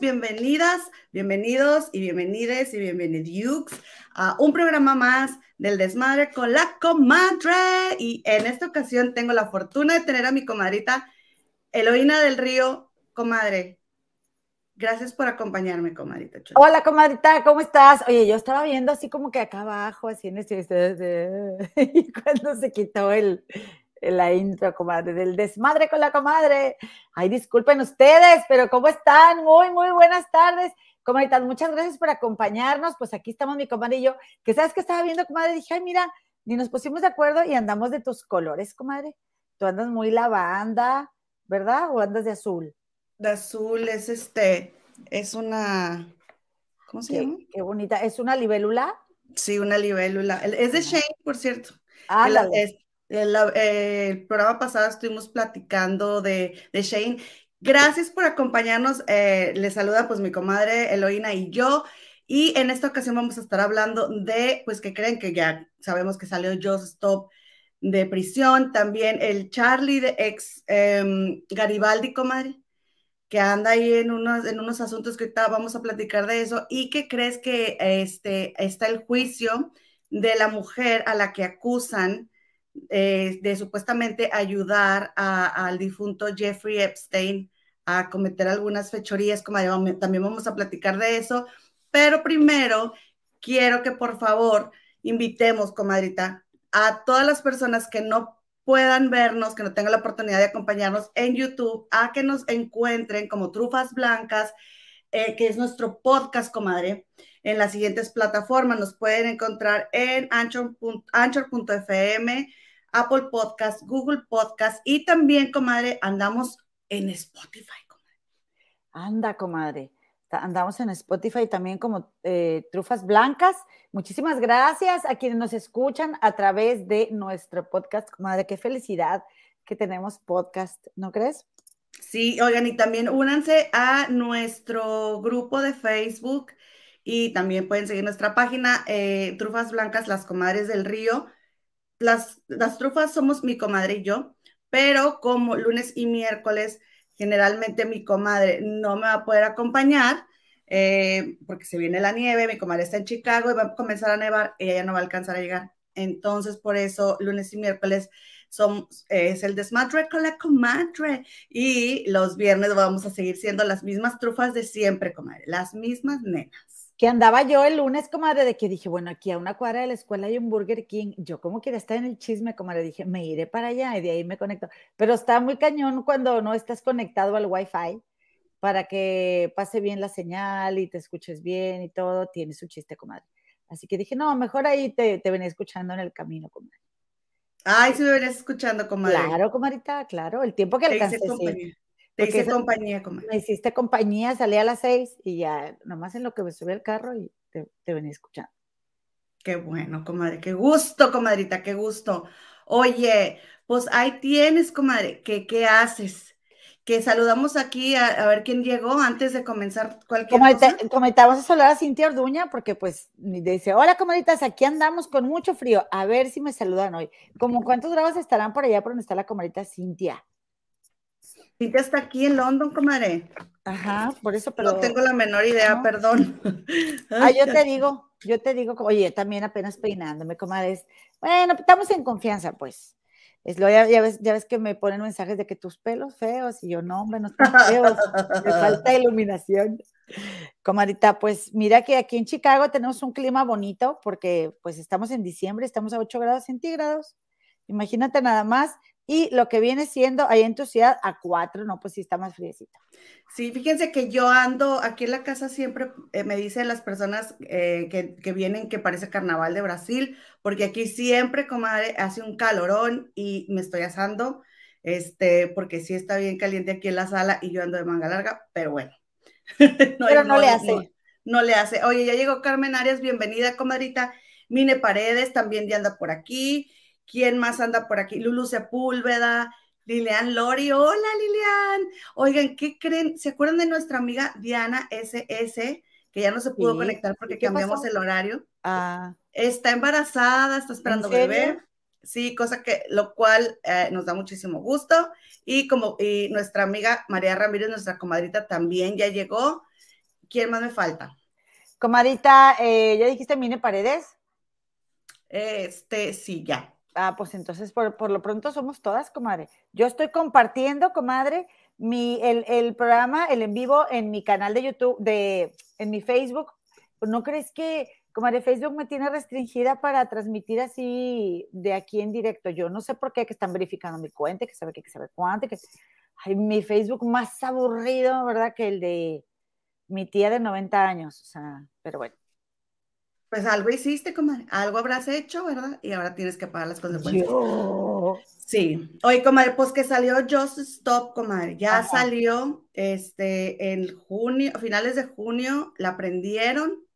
bienvenidas, bienvenidos y bienvenides y bienvenidos a un programa más del desmadre con la comadre. Y en esta ocasión tengo la fortuna de tener a mi comadrita Eloína del Río, comadre. Gracias por acompañarme, comadrita. Hola, comadrita, ¿cómo estás? Oye, yo estaba viendo así como que acá abajo, así en este, y cuando se quitó el, la intro, comadre, del desmadre con la comadre. Ay, disculpen ustedes, pero ¿cómo están? Muy, muy buenas tardes. Comadre, muchas gracias por acompañarnos. Pues aquí estamos mi comadre y yo, que sabes que estaba viendo, comadre, dije, ay, mira, ni nos pusimos de acuerdo y andamos de tus colores, comadre. Tú andas muy lavanda, ¿verdad? ¿O andas de azul? De azul es este, es una, ¿cómo se llama? Qué bonita, ¿es una libélula? Sí, una libélula. Es de Shane, por cierto. Ah, el, programa pasado estuvimos platicando de, Shane. Gracias por acompañarnos. Eh, les saluda pues mi comadre Eloína y yo. Y en esta ocasión vamos a estar hablando de, pues que creen que ya sabemos que salió Just Stop de prisión, también el Charlie de ex em, Garibaldi, comadre, que anda ahí en unos, en unos asuntos que ahorita vamos a platicar de eso, y que crees que este, está el juicio de la mujer a la que acusan eh, de supuestamente ayudar al difunto Jeffrey Epstein a cometer algunas fechorías, como también vamos a platicar de eso, pero primero quiero que por favor invitemos, comadrita, a todas las personas que no puedan vernos, que no tengan la oportunidad de acompañarnos en YouTube, a que nos encuentren como Trufas Blancas, eh, que es nuestro podcast, comadre, en las siguientes plataformas. Nos pueden encontrar en anchor.fm, Apple Podcast, Google Podcast y también, comadre, andamos en Spotify, comadre. Anda, comadre. Andamos en Spotify también como eh, Trufas Blancas. Muchísimas gracias a quienes nos escuchan a través de nuestro podcast, comadre. Qué felicidad que tenemos podcast, ¿no crees? Sí, oigan, y también únanse a nuestro grupo de Facebook y también pueden seguir nuestra página, eh, Trufas Blancas, las comadres del río las, las trufas somos mi comadre y yo, pero como lunes y miércoles generalmente mi comadre no me va a poder acompañar eh, porque se viene la nieve, mi comadre está en Chicago y va a comenzar a nevar, ella ya no va a alcanzar a llegar. Entonces, por eso, lunes y miércoles son, es el desmadre con la comadre y los viernes vamos a seguir siendo las mismas trufas de siempre, comadre, las mismas nenas que andaba yo el lunes, comadre, de que dije, bueno, aquí a una cuadra de la escuela hay un Burger King. Yo como quiera estar en el chisme, comadre, dije, me iré para allá y de ahí me conecto. Pero está muy cañón cuando no estás conectado al Wi-Fi para que pase bien la señal y te escuches bien y todo, tiene su chiste, comadre. Así que dije, no, mejor ahí te, te venía escuchando en el camino, comadre. Ay, sí me venías escuchando, comadre. Claro, comadrita, claro, el tiempo que alcancé. Te hice compañía, comadre. Me hiciste compañía, salí a las seis y ya, nomás en lo que me subí al carro y te, venía escuchando. Qué bueno, comadre, qué gusto, comadrita, qué gusto. Oye, pues ahí tienes, comadre, ¿qué, qué haces? Que saludamos aquí a, ver quién llegó antes de comenzar cualquier cosa. Comentamos a saludar a Cintia Orduña porque pues dice, hola comadritas, aquí andamos con mucho frío, a ver si me saludan hoy. ¿Cómo cuántos grados estarán por allá por donde está la comadrita Cintia? Cintia está aquí en London, comadre. Ajá, por eso, pero. No tengo la menor idea, perdón. Ah, yo te digo, yo te digo, oye, también apenas peinándome, comadres. Bueno, estamos en confianza, pues. Es lo, ya, ves, ya ves que me ponen mensajes de que tus pelos feos, y yo, no, hombre, no están feos, me falta iluminación. Comadita, pues mira que aquí en Chicago tenemos un clima bonito porque pues estamos en diciembre, estamos a 8 grados centígrados. Imagínate nada más, y lo que viene siendo ahí en tu ciudad a cuatro, no, pues sí está más friecito. Sí, fíjense que yo ando aquí en la casa siempre, eh, me dicen las personas eh, que, vienen que parece carnaval de Brasil, porque aquí siempre, comadre, hace un calorón y me estoy asando, este, porque sí está bien caliente aquí en la sala y yo ando de manga larga, pero bueno. pero no, le hace. No, no, le hace. Oye, ya llegó Carmen Arias, bienvenida, comadrita. Mine Paredes también ya anda por aquí. ¿Quién más anda por aquí? Lulu Sepúlveda, Lilian Lori. Hola, Lilian. Oigan, ¿qué creen? ¿Se acuerdan de nuestra amiga Diana SS? Que ya no se pudo conectar porque cambiamos el horario. Ah. Está embarazada, está esperando bebé. Sí, cosa que, lo cual eh, nos da muchísimo gusto. Y como y nuestra amiga María Ramírez, nuestra comadrita, también ya llegó. ¿quién más me falta? Comadita, eh, ¿ya dijiste Mine Paredes? Este, sí, ya. Ah, pues entonces por, por, lo pronto somos todas, comadre. Yo estoy compartiendo, comadre, mi, el, el, programa, el en vivo en mi canal de YouTube, de, en mi Facebook. ¿No crees que, comadre, Facebook me tiene restringida para transmitir así de aquí en directo? Yo no sé por qué, que están verificando mi cuenta, que sabe qué, que sabe cuánto, que ay, mi Facebook más aburrido, ¿verdad? Que el de mi tía de 90 años, o sea, pero bueno. Pues algo hiciste, comadre, algo habrás hecho, ¿verdad? Y ahora tienes que pagar las consecuencias. Sí. Oye, comadre, pues que salió Just Stop, comadre. Ya salió este en junio, a finales de junio, la prendieron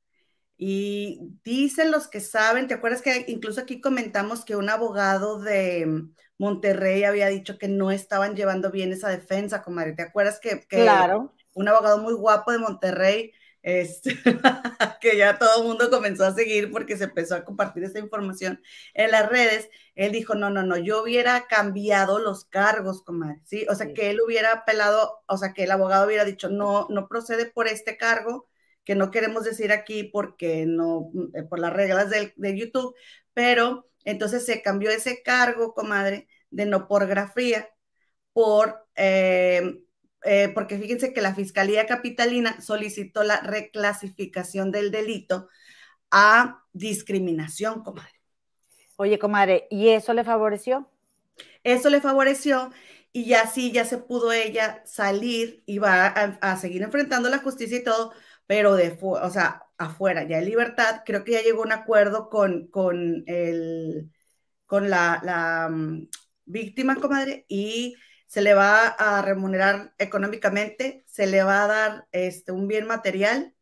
y dicen los que saben, ¿te acuerdas que incluso aquí comentamos que un abogado de Monterrey había dicho que no estaban llevando bien esa defensa, comadre? ¿Te acuerdas que, que claro. un abogado muy guapo de Monterrey este, que ya todo el mundo comenzó a seguir porque se empezó a compartir esta información en las redes, él dijo, no, no, no, yo hubiera cambiado los cargos, comadre, ¿sí? O sea, sí. que él hubiera apelado, o sea, que el abogado hubiera dicho, no, no procede por este cargo, que no queremos decir aquí porque no, eh, por las reglas de, de YouTube, pero entonces se cambió ese cargo, comadre, de no por... Eh, eh, porque fíjense que la Fiscalía Capitalina solicitó la reclasificación del delito a discriminación, comadre. Oye, comadre, ¿y eso le favoreció? Eso le favoreció y ya sí, ya se pudo ella salir y va a, a seguir enfrentando la justicia y todo, pero de, o sea, afuera, ya en libertad, creo que ya llegó un acuerdo con, con, el, con la, la um, víctima, comadre, y se le va a remunerar económicamente, se le va a dar este, un bien material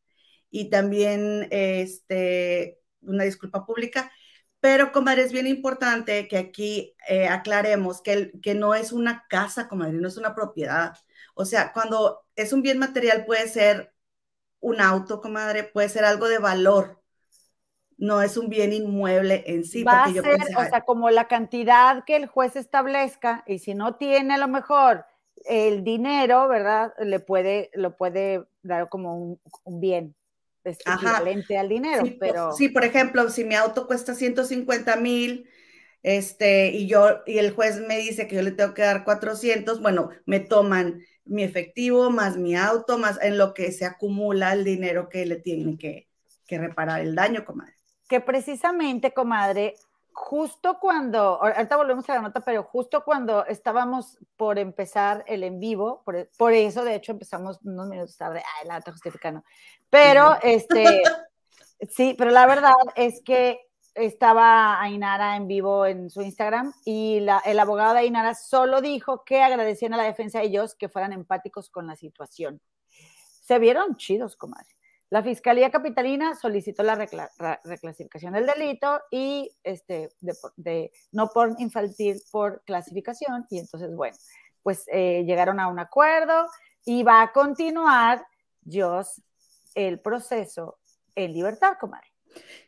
y también este, una disculpa pública. Pero, comadre, es bien importante que aquí eh, aclaremos que, que no es una casa, comadre, no es una propiedad. O sea, cuando es un bien material puede ser un auto, comadre, puede ser algo de valor, no es un bien inmueble en sí. Va porque a ser, yo pensé, o sea, como la cantidad que el juez establezca, y si no tiene a lo mejor el dinero, ¿verdad? Le puede, lo puede dar como un, un bien equivalente al dinero, sí, pero... Sí, por ejemplo, si mi auto cuesta 150 mil, este, y yo, y el juez me dice que yo le tengo que dar 400, bueno, me toman mi efectivo más mi auto, más en lo que se acumula el dinero que le tiene que, que reparar el daño, comadre que precisamente, comadre, justo cuando, ahorita volvemos a la nota, pero justo cuando estábamos por empezar el en vivo, por, por eso de hecho empezamos unos minutos tarde, ay, la nota justificando, pero este, sí, pero la verdad es que estaba Ainara en vivo en su Instagram y la, el abogado de Ainara solo dijo que agradecían a la defensa de ellos que fueran empáticos con la situación. Se vieron chidos, comadre. La Fiscalía Capitalina solicitó la recla reclasificación del delito y este, de, no por infantil por clasificación. Y entonces, bueno, pues eh, llegaron a un acuerdo y va a continuar, Dios, el proceso en libertad, comadre.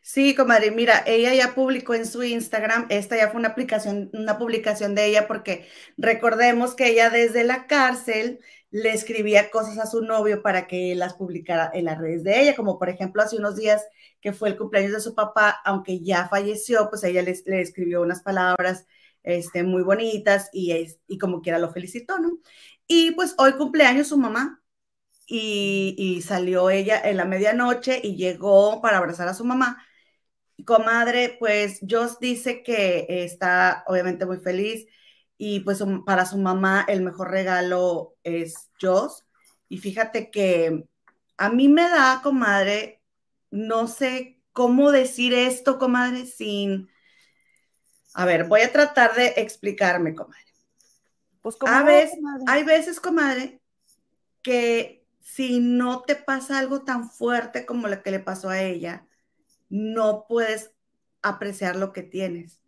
Sí, comadre, mira, ella ya publicó en su Instagram, esta ya fue una aplicación, una publicación de ella, porque recordemos que ella desde la cárcel le escribía cosas a su novio para que las publicara en las redes de ella, como por ejemplo hace unos días que fue el cumpleaños de su papá, aunque ya falleció, pues ella le, escribió unas palabras este, muy bonitas y, es, y como quiera lo felicitó, ¿no? Y pues hoy cumpleaños su mamá y, y salió ella en la medianoche y llegó para abrazar a su mamá. Comadre, pues Joss dice que está obviamente muy feliz y pues para su mamá el mejor regalo es Joss. Y fíjate que a mí me da, comadre, no sé cómo decir esto, comadre, sin... A ver, voy a tratar de explicarme, comadre. Pues como a veces, comadre? hay veces, comadre, que si no te pasa algo tan fuerte como lo que le pasó a ella, no puedes apreciar lo que tienes.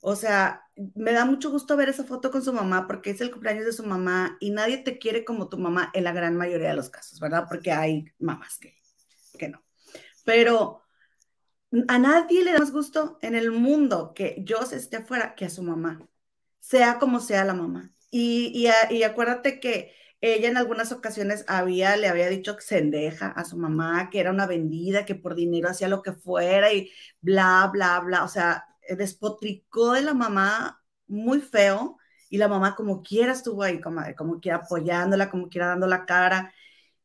O sea, me da mucho gusto ver esa foto con su mamá porque es el cumpleaños de su mamá y nadie te quiere como tu mamá en la gran mayoría de los casos, ¿verdad? Porque hay mamás que, que no. Pero a nadie le da más gusto en el mundo que yo esté afuera que a su mamá, sea como sea la mamá. Y, y, y acuérdate que ella en algunas ocasiones había, le había dicho sendeja a su mamá, que era una vendida, que por dinero hacía lo que fuera y bla, bla, bla. O sea, despotricó de la mamá muy feo y la mamá como quiera estuvo ahí, como, como quiera apoyándola, como quiera dando la cara.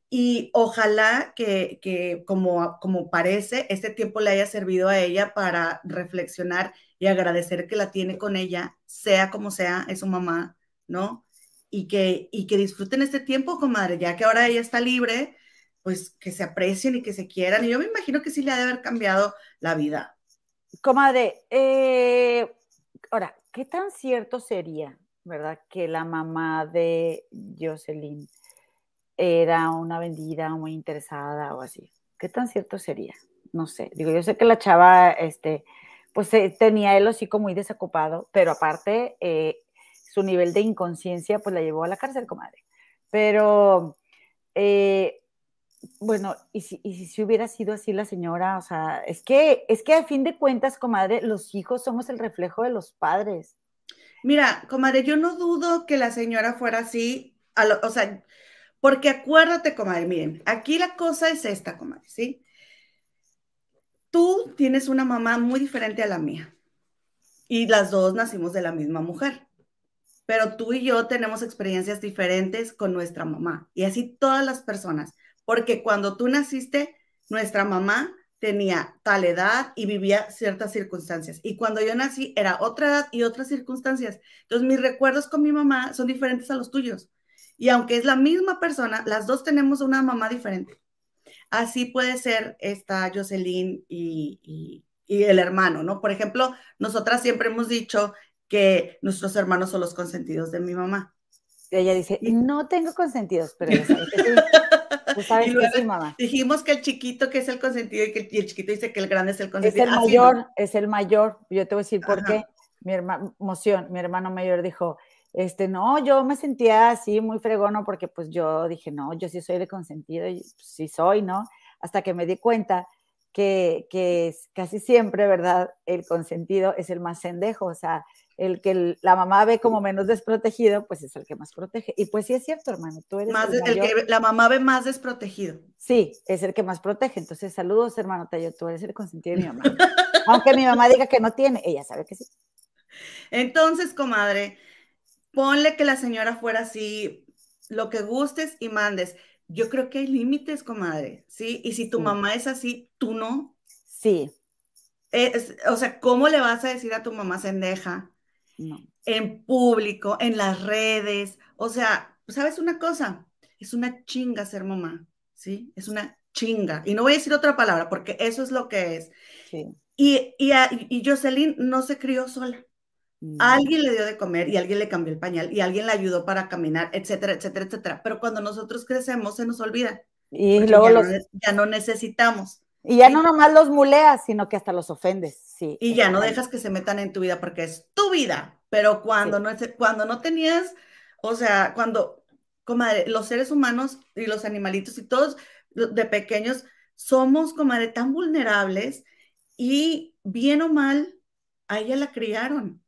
Y ojalá que, que, como, como parece, este tiempo le haya servido a ella para reflexionar y agradecer que la tiene con ella, sea como sea, es su mamá, ¿no? Y que, y que disfruten este tiempo, comadre, ya que ahora ella está libre, pues que se aprecien y que se quieran. Y yo me imagino que sí le ha de haber cambiado la vida. Comadre, eh, ahora, ¿qué tan cierto sería, verdad, que la mamá de Jocelyn era una vendida muy interesada o así? ¿Qué tan cierto sería? No sé. Digo, yo sé que la chava, este, pues eh, tenía el hocico muy desocupado, pero aparte, eh, su nivel de inconsciencia, pues la llevó a la cárcel, comadre. Pero, eh, bueno, y si, y si, hubiera sido así la señora, o sea, es que, es que a fin de cuentas, comadre, los hijos somos el reflejo de los padres. Mira, comadre, yo no dudo que la señora fuera así, o sea, porque acuérdate, comadre, miren, aquí la cosa es esta, comadre, ¿sí? Tú tienes una mamá muy diferente a la mía y las dos nacimos de la misma mujer, pero tú y yo tenemos experiencias diferentes con nuestra mamá y así todas las personas, porque cuando tú naciste, nuestra mamá tenía tal edad y vivía ciertas circunstancias. Y cuando yo nací era otra edad y otras circunstancias. Entonces mis recuerdos con mi mamá son diferentes a los tuyos. Y aunque es la misma persona, las dos tenemos una mamá diferente. Así puede ser esta Jocelyn y, el hermano, ¿no? Por ejemplo, nosotras siempre hemos dicho que nuestros hermanos son los consentidos de mi mamá. Ella dice, no tengo consentidos, pero sabes sabes que sí, mamá. Dijimos que el chiquito que es el consentido y que el, chiquito dice que el grande es el consentido. Es el mayor, es el mayor. Yo te voy a decir por qué. Mi hermano, emoción, mi hermano mayor dijo, este, no, yo me sentía así muy fregono porque pues yo dije, no, yo sí soy de consentido, y pues, sí soy, ¿no? Hasta que me di cuenta que, que casi siempre, ¿verdad? El consentido es el más sendejo, o sea, el que la mamá ve como menos desprotegido, pues es el que más protege. Y pues sí es cierto, hermano, tú eres más el, que la mamá ve más desprotegido. Sí, es el que más protege. Entonces, saludos, hermano Tayo, tú eres el consentido de mi mamá. Aunque mi mamá diga que no tiene, ella sabe que sí. Entonces, comadre, ponle que la señora fuera así, lo que gustes y mandes. Yo creo que hay límites, comadre, ¿sí? Y si tu mamá es así, tú no. Sí. o sea, ¿cómo le vas a decir a tu mamá sendeja? No. En público, en las redes. O sea, ¿sabes una cosa? Es una chinga ser mamá, ¿sí? Es una chinga. Y no voy a decir otra palabra porque eso es lo que es. Sí. Y, y, y Jocelyn no se crió sola. Alguien le dio de comer y alguien le cambió el pañal y alguien le ayudó para caminar, etcétera, etcétera, etcétera. Pero cuando nosotros crecemos se nos olvida. Y luego ya, no, necesitamos. Y ya no nomás los muleas, sino que hasta los ofendes, sí. Y ya no dejas que se metan en tu vida porque es tu vida. Pero cuando, no, cuando no tenías, o sea, cuando, comadre, los seres humanos y los animalitos y todos de pequeños somos, comadre, tan vulnerables y bien o mal, a ella la criaron.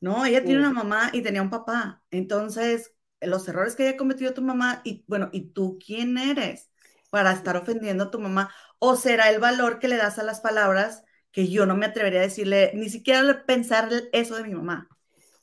¿no? Ella tiene una mamá y tenía un papá. Entonces, los errores que haya cometido tu mamá, y bueno, ¿y tú quién eres para estar ofendiendo a tu mamá? ¿O será el valor que le das a las palabras que yo no me atrevería a decirle, ni siquiera pensar eso de mi mamá?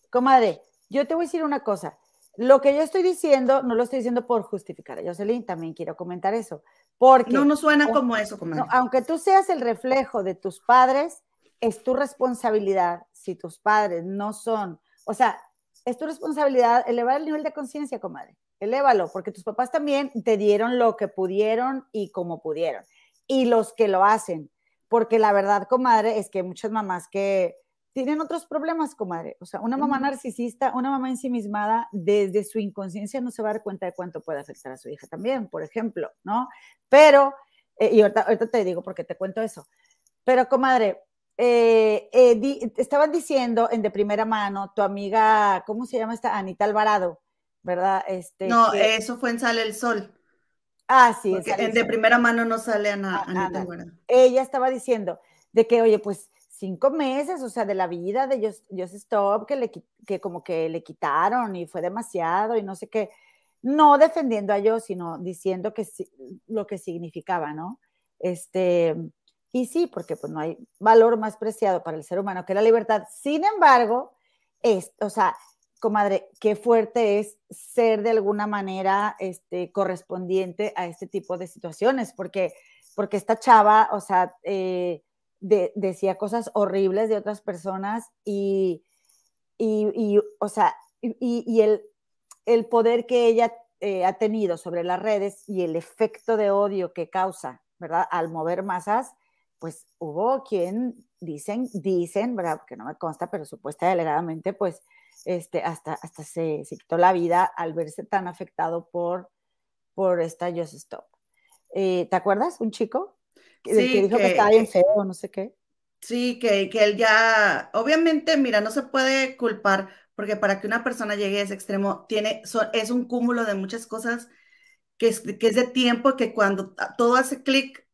Comadre, yo te voy a decir una cosa. Lo que yo estoy diciendo, no lo estoy diciendo por justificar a Jocelyn, también quiero comentar eso. Porque, no, no suena como eso, comadre. aunque tú seas el reflejo de tus padres, es tu responsabilidad si tus padres no son, o sea, es tu responsabilidad elevar el nivel de conciencia, comadre. Elévalo, porque tus papás también te dieron lo que pudieron y como pudieron. Y los que lo hacen, porque la verdad, comadre, es que muchas mamás que tienen otros problemas, comadre. O sea, una mamá narcisista, una mamá ensimismada, desde su inconsciencia no se va a dar cuenta de cuánto puede afectar a su hija también, por ejemplo, ¿no? Pero, eh, y ahorita, ahorita te digo porque te cuento eso. Pero, comadre, eh, eh, estaban diciendo en de primera mano, tu amiga, ¿cómo se llama esta? Anita Alvarado, ¿verdad? Este, no, eso fue en Sale el Sol. Ah, sí. en de primera mano no sale Ana, ah, Anita Alvarado. Ella estaba diciendo de que, oye, pues cinco meses, o sea, de la vida de Just, Stop, que, le, que como que le quitaron y fue demasiado y no sé qué. no defendiendo a yo, sino diciendo que lo que significaba, ¿no? Este, y sí, porque pues no hay valor más preciado para el ser humano que la libertad. Sin embargo, es, o sea, comadre, qué fuerte es ser de alguna manera este, correspondiente a este tipo de situaciones, porque, porque esta chava, o sea, eh, decía cosas horribles de otras personas y, y, o sea, y, el, el, poder que ella eh, ha tenido sobre las redes y el efecto de odio que causa, ¿verdad? Al mover masas, pues hubo quien dicen, dicen, ¿verdad? Que no me consta, pero supuesta alegadamente, pues, este, hasta, hasta se, se, quitó la vida al verse tan afectado por, por esta Just Stop. Eh, ¿Te acuerdas? Un chico que, que dijo que, estaba bien feo, no sé qué. Sí, que, que él ya, obviamente, mira, no se puede culpar, porque para que una persona llegue a ese extremo, tiene, es un cúmulo de muchas cosas que es, que es de tiempo, que cuando todo hace clic,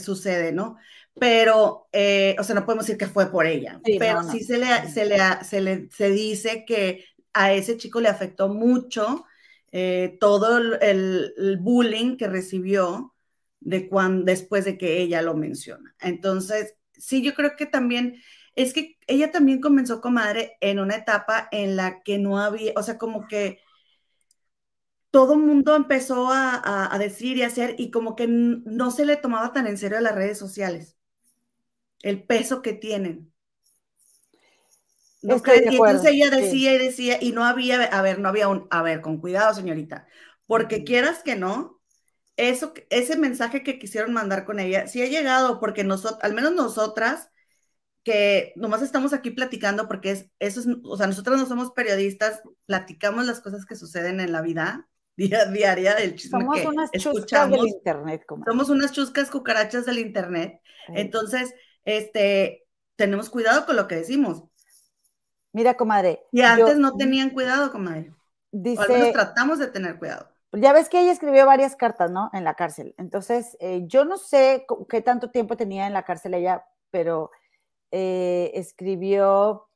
sucede, ¿no? Pero, eh, o sea, no podemos decir que fue por ella, pero sí se le, se, le, se, le, se dice que a ese chico le afectó mucho eh, todo el, el, bullying que recibió de cuando, después de que ella lo menciona. Entonces, sí, yo creo que también, es que ella también comenzó, comadre, en una etapa en la que no había, o sea, como que todo el mundo empezó a, a, decir y hacer y como que no se le tomaba tan en serio a las redes sociales el peso que tienen. ¿No y entonces ella decía y decía, y no había, a ver, no había un, a ver, con cuidado, señorita, porque quieras que no, eso, ese mensaje que quisieron mandar con ella, sí ha llegado, porque nosotros, al menos nosotras, que nomás estamos aquí platicando, porque es, eso es, o sea, nosotros no somos periodistas, platicamos las cosas que suceden en la vida día diaria del chisme somos que unas chuscas del internet, somos unas chuscas cucarachas del internet, entonces este, tenemos cuidado con lo que decimos. Mira, comadre. Y antes no tenían cuidado, comadre. Dice, o al menos tratamos de tener cuidado. Ya ves que ella escribió varias cartas, ¿no? En la cárcel. Entonces, eh, yo no sé qué tanto tiempo tenía en la cárcel ella, pero eh, escribió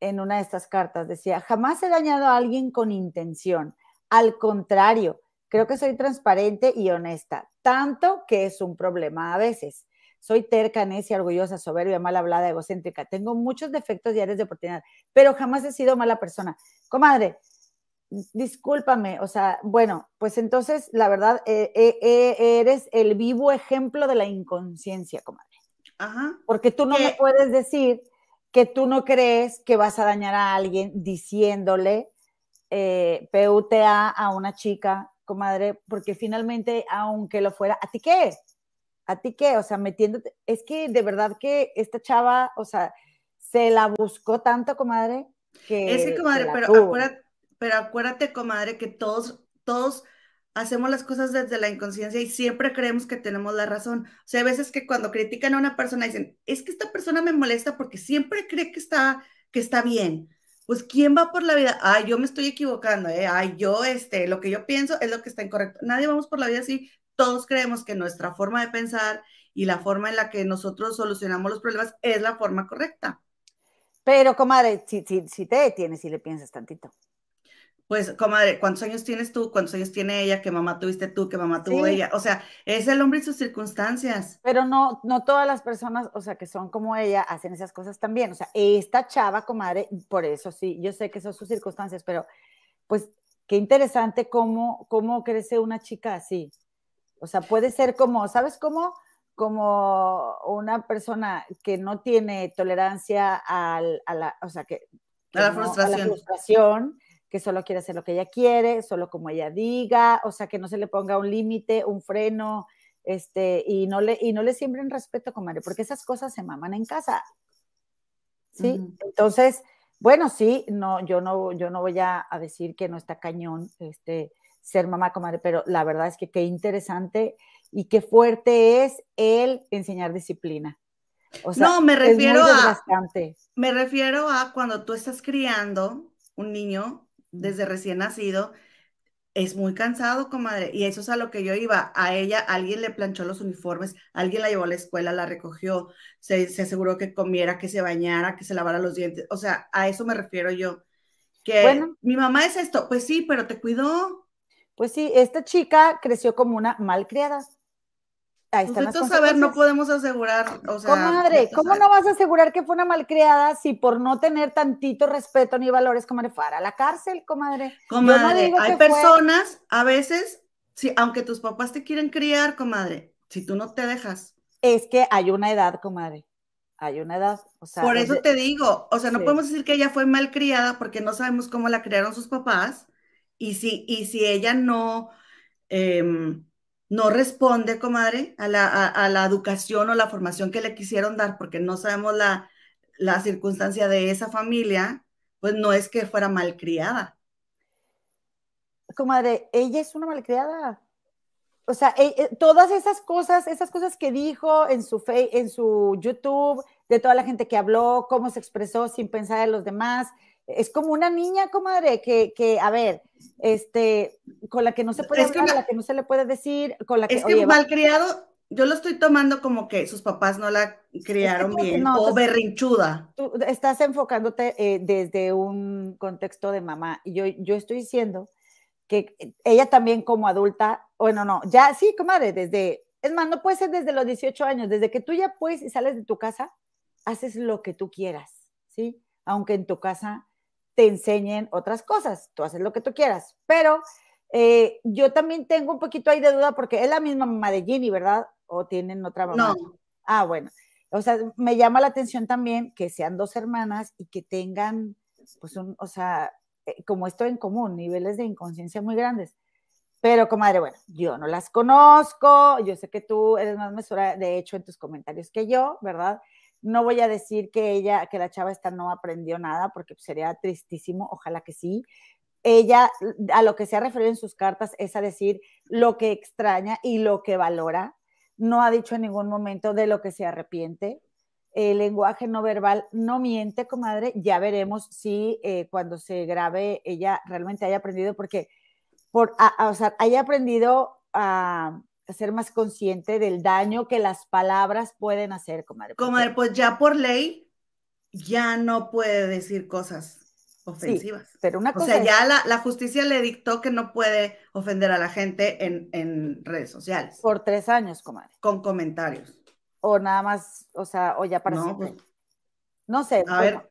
en una de estas cartas, decía, jamás he dañado a alguien con intención. Al contrario, creo que soy transparente y honesta, tanto que es un problema a veces. Soy terca, necia, orgullosa, soberbia, mal hablada, egocéntrica. Tengo muchos defectos y áreas de oportunidad, pero jamás he sido mala persona. Comadre, discúlpame, o sea, bueno, pues entonces, la verdad, eh, eh, eh, eres el vivo ejemplo de la inconsciencia, comadre. Ajá. Porque tú no me puedes decir que tú no crees que vas a dañar a alguien diciéndole PUTA a una chica, comadre, porque finalmente, aunque lo fuera, ¿a ti qué? ¿A ti qué? O sea, metiéndote. Es que de verdad que esta chava, o sea, se la buscó tanto, comadre. Que es que, comadre, pero acuérdate, pero acuérdate, comadre, que todos, todos hacemos las cosas desde la inconsciencia y siempre creemos que tenemos la razón. O sea, a veces que cuando critican a una persona dicen, es que esta persona me molesta porque siempre cree que está, que está bien. Pues, ¿quién va por la vida? Ay, yo me estoy equivocando, ¿eh? Ay, yo, este, lo que yo pienso es lo que está incorrecto. Nadie vamos por la vida así todos creemos que nuestra forma de pensar y la forma en la que nosotros solucionamos los problemas es la forma correcta. Pero, comadre, si, si, te detienes y le piensas tantito. Pues, comadre, ¿cuántos años tienes tú? ¿Cuántos años tiene ella? ¿Qué mamá tuviste tú? ¿Qué mamá tuvo ella? O sea, es el hombre y sus circunstancias. Pero no, no todas las personas, o sea, que son como ella, hacen esas cosas también. O sea, esta chava, comadre, por eso sí, yo sé que son sus circunstancias, pero pues qué interesante cómo, cómo crece una chica así. O sea, puede ser como, ¿sabes cómo? Como una persona que no tiene tolerancia a la, o sea, que, a, la frustración. a la frustración, que solo quiere hacer lo que ella quiere, solo como ella diga, o sea, que no se le ponga un límite, un freno, este, y no le, y no le siembren respeto, comadre, porque esas cosas se maman en casa. ¿Sí? Entonces, bueno, sí, no, yo no, yo no voy a, a, decir que no está cañón, este, ser mamá, comadre, pero la verdad es que qué interesante y qué fuerte es el enseñar disciplina. O sea, no, me refiero a me refiero a cuando tú estás criando un niño desde recién nacido, es muy cansado, comadre, y eso es a lo que yo iba. A ella alguien le planchó los uniformes, alguien la llevó a la escuela, la recogió, se, se aseguró que comiera, que se bañara, que se lavara los dientes. O sea, a eso me refiero yo. Que mi mamá es esto, pues sí, pero te cuidó. Pues sí, esta chica creció como una malcriada. Ahí están pues las saber, no podemos asegurar, o sea, comadre, ¿cómo no vas a asegurar que fue una malcriada si por no tener tantito respeto ni valores, comadre, fuera a la cárcel, comadre? Comadre, hay personas, a veces, si, aunque tus papás te quieren criar, comadre, si tú no te dejas. Es que hay una edad, comadre. Hay una edad. O sea, por eso te digo, o sea, no podemos decir que ella fue malcriada porque no sabemos cómo la criaron sus papás. Y si, y si ella no, em, no responde, comadre, a la, educación o la formación que le quisieron dar, porque no sabemos la, circunstancia de esa familia, pues no es que fuera malcriada. Comadre, ella es una malcriada. O sea, e, e, todas esas cosas, esas cosas que dijo en su, en su YouTube, de toda la gente que habló, cómo se expresó sin pensar en los demás, es como una niña, comadre, que, que, a ver, este, con la que no se puede hablar, que, la que no se le puede decir, con la que... Es que malcriado, yo lo estoy tomando como que sus papás no la criaron bien, o berrinchuda. Tú estás enfocándote eh, desde un contexto de mamá, y yo, yo estoy diciendo que ella también como adulta, bueno, no, ya sí, comadre, desde, es más, no puede ser desde los 18 años, desde que tú ya puedes y sales de tu casa, haces lo que tú quieras, ¿sí? Aunque en tu casa te enseñen otras cosas. Tú haces lo que tú quieras. Pero eh, yo también tengo un poquito ahí de duda porque es la misma mamá de Ginny, ¿verdad? ¿O tienen otra mamá? No. Ah, bueno. O sea, me llama la atención también que sean dos hermanas y que tengan, pues, un, o sea, eh, como esto en común, niveles de inconsciencia muy grandes. Pero, comadre, bueno, yo no las conozco, yo sé que tú eres más mesura, de hecho, en tus comentarios que yo, ¿verdad? No voy a decir que ella, que la chava esta no aprendió nada, porque sería tristísimo, ojalá que sí. Ella, a lo que se ha referido en sus cartas, es a decir lo que extraña y lo que valora. No ha dicho en ningún momento de lo que se arrepiente. El lenguaje no verbal no miente, comadre. Ya veremos si eh, cuando se grabe ella realmente haya aprendido, porque por, o sea, haya aprendido a, ser más consciente del daño que las palabras pueden hacer, comadre. Comadre, pues ya por ley ya no puede decir cosas ofensivas. pero una cosa o sea, ya la, justicia le dictó que no puede ofender a la gente en, redes sociales. Por tres años, comadre. Con comentarios. O nada más, o sea, o ya para no, siempre. Pues, no sé. A ver,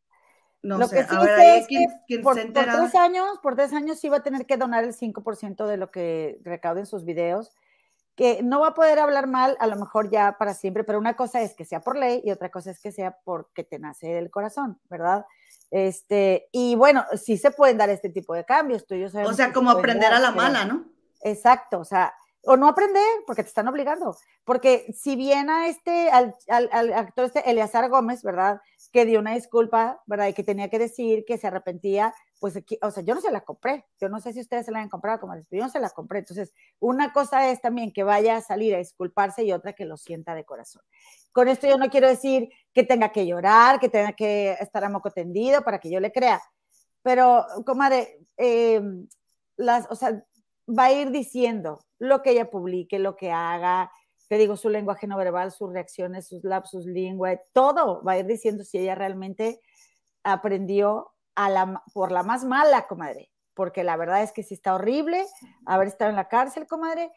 no sé. a ver, ¿quién, por, por, tres años, por tres años sí va a tener que donar el 5% de lo que recauden sus videos que no va a poder hablar mal a lo mejor ya para siempre, pero una cosa es que sea por ley y otra cosa es que sea porque te nace del corazón, ¿verdad? Este, y bueno, sí se pueden dar este tipo de cambios, tú y yo O sea, como aprender a la mala, ¿no? Exacto, o sea, o no aprender porque te están obligando, porque si bien a este, al, al actor este Eleazar Gómez, ¿verdad? Que dio una disculpa, ¿verdad? Y que tenía que decir que se arrepentía, pues, o sea, yo no se la compré, yo no sé si ustedes se la han comprado como yo no se la compré. Entonces, una cosa es también que vaya a salir a disculparse y otra que lo sienta de corazón. Con esto yo no quiero decir que tenga que llorar, que tenga que estar a moco tendido para que yo le crea, pero, comadre, eh, las, o sea, va a ir diciendo lo que ella publique, lo que haga, te digo, su lenguaje no verbal, sus reacciones, sus lapsus lingua, todo va a ir diciendo si ella realmente aprendió por la más mala, comadre, porque la verdad es que si está horrible haber estado en la cárcel, comadre,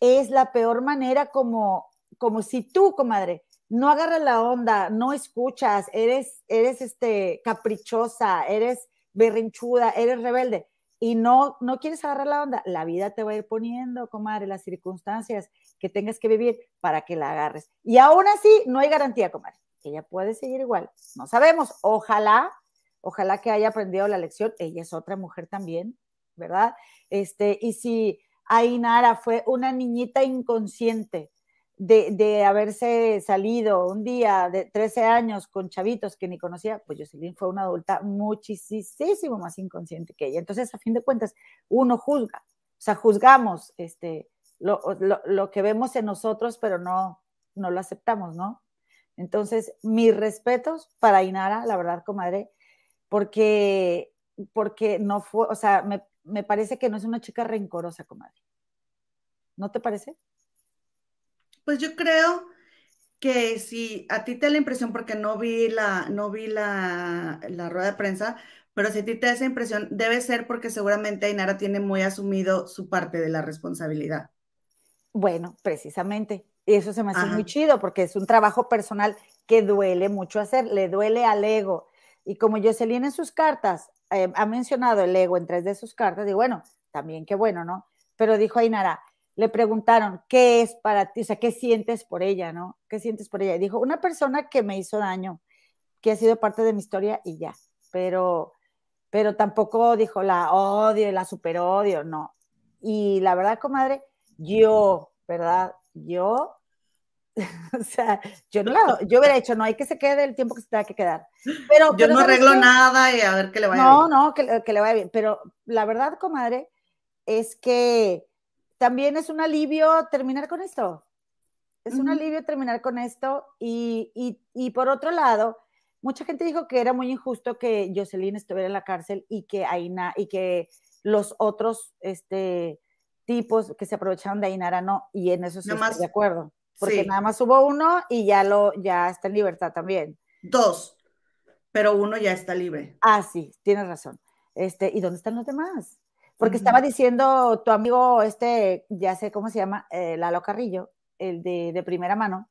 es la peor manera como, como si tú, comadre, no agarras la onda, no escuchas, eres, eres este, caprichosa, eres berrinchuda, eres rebelde y no, no quieres agarrar la onda, la vida te va a ir poniendo, comadre, las circunstancias que tengas que vivir para que la agarres. Y aún así, no hay garantía, comadre. Ella puede seguir igual. No sabemos. Ojalá Ojalá que haya aprendido la lección. Ella es otra mujer también, ¿verdad? Este, y si Ainara fue una niñita inconsciente de, haberse salido un día de 13 años con chavitos que ni conocía, pues Jocelyn fue una adulta muchísimo más inconsciente que ella. Entonces, a fin de cuentas, uno juzga, o sea, juzgamos este, lo, lo que vemos en nosotros, pero no, no lo aceptamos, ¿no? Entonces, mis respetos para Inara, la verdad, comadre, porque, porque no fue, o sea, me, me parece que no es una chica rencorosa, comadre. ¿No te parece? Pues yo creo que si a ti te da la impresión, porque no vi la, no vi la, la rueda de prensa, pero si a ti te da esa impresión, debe ser porque seguramente Ainara tiene muy asumido su parte de la responsabilidad. Bueno, precisamente. Eso se me hace muy chido porque es un trabajo personal que duele mucho hacer, le duele al ego. Y como Jocelyn en sus cartas eh, ha mencionado el ego en tres de sus cartas, digo, bueno, también qué bueno, ¿no? Pero dijo Ainara, le preguntaron, ¿qué es para ti? O sea, ¿qué sientes por ella, no? ¿Qué sientes por ella? Y dijo, una persona que me hizo daño, que ha sido parte de mi historia y ya. Pero, pero tampoco dijo la odio, la super odio, no. Y la verdad, comadre, yo, ¿verdad? Yo, o sea, yo no la, yo hubiera hecho, no hay que se quede el tiempo que se tenga que quedar. Pero, yo no arreglo nada y a ver qué le vaya no, bien. No, no, que, que le vaya bien. Pero la verdad, comadre, es que también es un alivio terminar con esto. Es un alivio terminar con esto. Y, y, y, por otro lado, mucha gente dijo que era muy injusto que Jocelyn estuviera en la cárcel y que Aina y que los otros este, tipos que se aprovecharon de Ainara no. Y en eso sí estoy de acuerdo. Porque nada más hubo uno y ya, lo, ya está en libertad también. Dos, pero uno ya está libre. Ah, sí, tienes razón. Este, ¿Y dónde están los demás? Porque estaba diciendo tu amigo, este, ya sé cómo se llama, eh, Lalo Carrillo, el de, de, primera mano,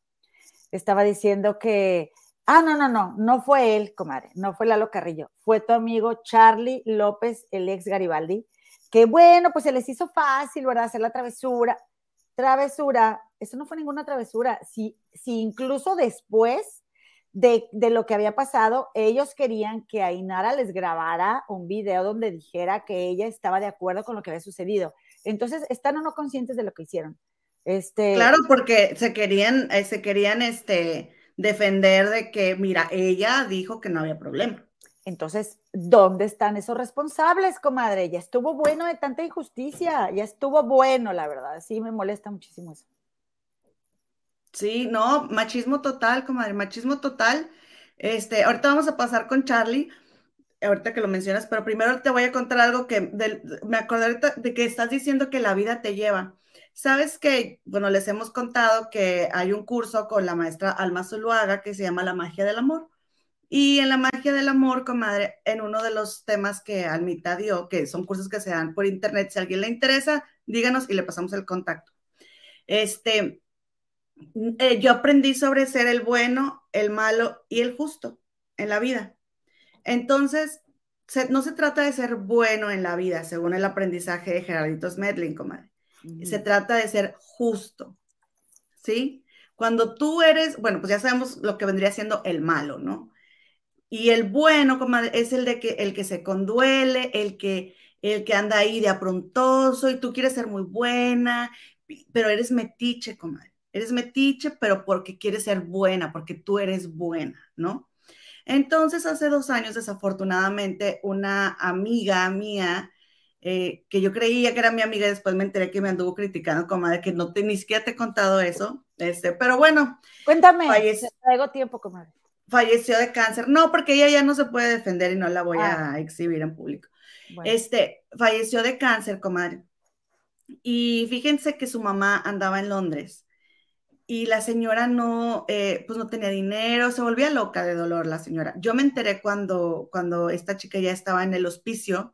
estaba diciendo que, ah, no, no, no, no fue él, comadre, no fue Lalo Carrillo, fue tu amigo Charlie López, el ex Garibaldi, que bueno, pues se les hizo fácil, ¿verdad? Hacer la travesura. Travesura, eso no fue ninguna travesura, si, si incluso después de, lo que había pasado, ellos querían que Ainara les grabara un video donde dijera que ella estaba de acuerdo con lo que había sucedido. Entonces, están o no conscientes de lo que hicieron. Este... Claro, porque se querían, eh, se querían este, defender de que, mira, ella dijo que no había problema. Entonces, ¿dónde están esos responsables, comadre? Ya estuvo bueno de tanta injusticia, ya estuvo bueno, la verdad. Sí, me molesta muchísimo eso. Sí, no, machismo total, comadre, machismo total. Este, ahorita vamos a pasar con Charlie, ahorita que lo mencionas, pero primero te voy a contar algo que me acordé de que estás diciendo que la vida te lleva. Sabes que, bueno, les hemos contado que hay un curso con la maestra Alma Zuluaga que se llama La magia del amor. Y en la magia del amor, comadre, en uno de los temas que Almita dio, que son cursos que se dan por internet, si a alguien le interesa, díganos y le pasamos el contacto. Este, eh, yo aprendí sobre ser el bueno, el malo y el justo en la vida. Entonces, no se trata de ser bueno en la vida, según el aprendizaje de Gerardito Smedlin, comadre. Se trata de ser justo, ¿sí? Cuando tú eres, bueno, pues ya sabemos lo que vendría siendo el malo, ¿no? Y el bueno, comadre, es el de que el que se conduele, el que el que anda ahí de aprontoso y tú quieres ser muy buena, pero eres metiche, comadre eres metiche, pero porque quieres ser buena, porque tú eres buena, ¿no? Entonces, hace dos años, desafortunadamente, una amiga mía, eh, que yo creía que era mi amiga, después me enteré que me anduvo criticando, comadre, que no te, ni siquiera te he contado eso, este, pero bueno. Cuéntame, traigo tiempo, comadre. Falleció de cáncer. No, porque ella ya no se puede defender y no la voy a ah. exhibir en público. Este, falleció de cáncer, comadre. Y fíjense que su mamá andaba en Londres y la señora no, eh, pues no tenía dinero, se volvía loca de dolor la señora. Yo me enteré cuando, cuando esta chica ya estaba en el hospicio,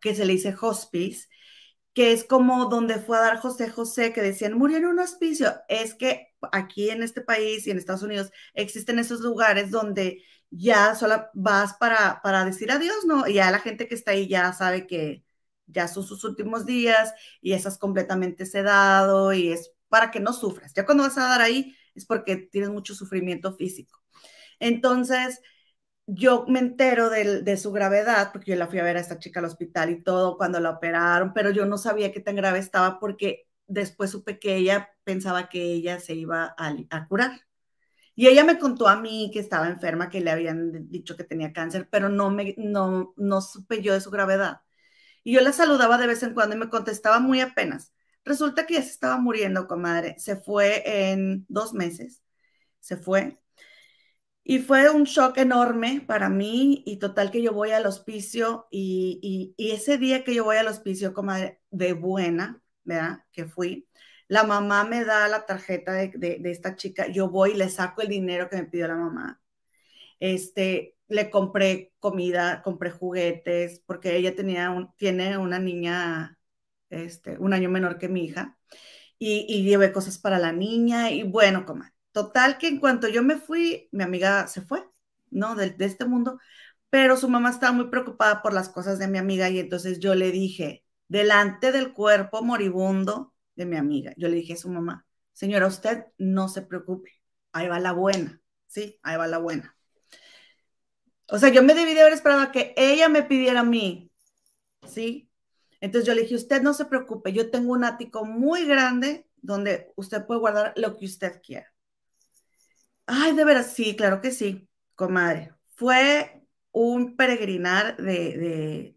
que se le dice hospice, que es como donde fue a dar José José, que decían, murió en un hospicio. Es que aquí en este país y en Estados Unidos existen esos lugares donde ya solo vas para, para decir adiós, ¿no? Y ya la gente que está ahí ya sabe que ya son sus últimos días y estás completamente sedado y es para que no sufras. Ya cuando vas a dar ahí es porque tienes mucho sufrimiento físico. Entonces, yo me entero de, su gravedad, porque yo la fui a ver a esta chica al hospital y todo cuando la operaron, pero yo no sabía qué tan grave estaba porque después supe que ella pensaba que ella se iba a, curar. Y ella me contó a mí que estaba enferma, que le habían dicho que tenía cáncer, pero no, me, no, no supe yo de su gravedad. Y yo la saludaba de vez en cuando y me contestaba muy apenas. Resulta que ya se estaba muriendo, comadre. Se fue en dos meses. Se fue. Y fue un shock enorme para mí y total que yo voy al hospicio y, ese día que yo voy al hospicio, comadre, de buena, ¿verdad? Que fui, la mamá me da la tarjeta de, esta chica, yo voy y le saco el dinero que me pidió la mamá. Este, le compré comida, compré juguetes, porque ella tenía un, tiene una niña, este, un año menor que mi hija, y, y llevé cosas para la niña, y bueno. Total que en cuanto yo me fui, mi amiga se fue, ¿no? De, de este mundo, pero su mamá estaba muy preocupada por las cosas de mi amiga y entonces yo le dije, delante del cuerpo moribundo de mi amiga, yo le dije a su mamá, señora, usted no se preocupe, ahí va la buena, ¿sí? Ahí va la buena. O sea, yo me debí de haber a que ella me pidiera a mí, ¿sí? Entonces yo le dije, usted no se preocupe, yo tengo un ático muy grande donde usted puede guardar lo que usted quiera. Ay, de veras, sí, claro que sí, comadre. Fue un peregrinar de,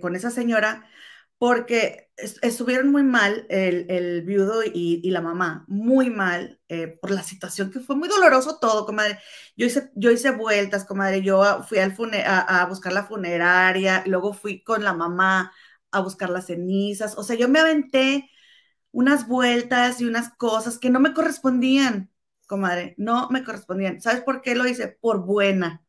con esa señora porque estuvieron muy mal el, el viudo y, y, la mamá, muy mal eh, por la situación que fue muy doloroso todo, comadre. Yo hice, yo hice vueltas, comadre, yo fui al a, a, buscar la funeraria, luego fui con la mamá a buscar las cenizas, o sea, yo me aventé unas vueltas y unas cosas que no me correspondían, comadre, no me correspondían. ¿Sabes por qué lo hice? Por buena,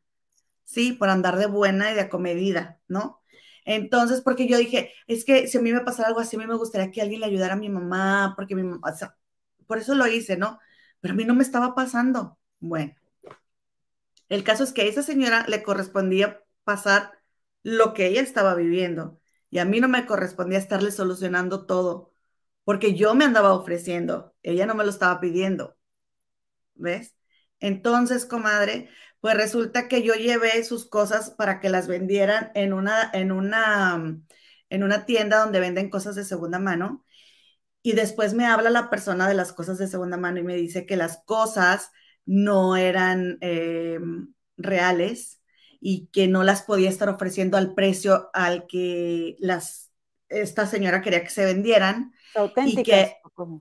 ¿sí? Por andar de buena y de acomedida, ¿no? Entonces, porque yo dije, es que si a mí me pasara algo así, a mí me gustaría que alguien le ayudara a mi mamá, porque mi mamá, o sea, por eso lo hice, ¿no? Pero a mí no me estaba pasando. Bueno, el caso es que a esa señora le correspondía pasar lo que ella estaba viviendo y a mí no me correspondía estarle solucionando todo, porque yo me andaba ofreciendo, ella no me lo estaba pidiendo. ¿Ves? Entonces, comadre, pues resulta que yo llevé sus cosas para que las vendieran en una, en una, en una tienda donde venden cosas de segunda mano. Y después me habla la persona de las cosas de segunda mano y me dice que las cosas no eran eh, reales y que no las podía estar ofreciendo al precio al que las, esta señora quería que se vendieran. Auténticas. Y que,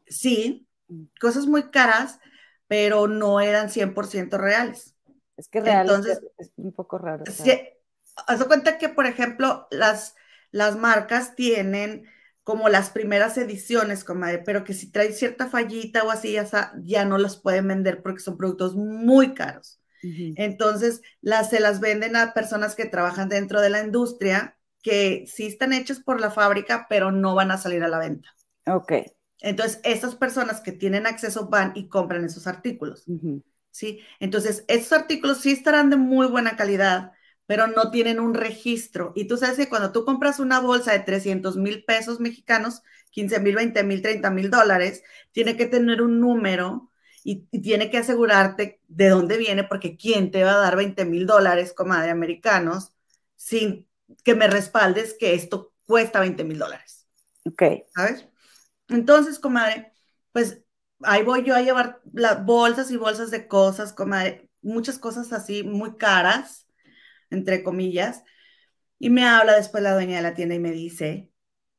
sí, mm. cosas muy caras, pero no eran 100% reales. Es que real Entonces, es, un poco raro. Haz cuenta que, por ejemplo, las, las marcas tienen como las primeras ediciones, comadre, pero que si trae cierta fallita o así, ya, ya no las pueden vender porque son productos muy caros. Entonces, las, se las venden a personas que trabajan dentro de la industria, que sí están hechas por la fábrica, pero no van a salir a la venta. Ok. Entonces, estas personas que tienen acceso van y compran esos artículos. ¿sí? Entonces, estos artículos sí estarán de muy buena calidad, pero no tienen un registro. Y tú sabes que cuando tú compras una bolsa de 300 mil pesos mexicanos, 15 mil, 20 mil, 30 mil dólares, tiene que tener un número y, y, tiene que asegurarte de dónde viene, porque ¿quién te va a dar 20 mil dólares, comadre, americanos, sin que me respaldes que esto cuesta 20 mil dólares? Ok. ¿Sabes? Entonces, comadre, pues ahí voy yo a llevar las bolsas y bolsas de cosas, como muchas cosas así muy caras, entre comillas. Y me habla después la dueña de la tienda y me dice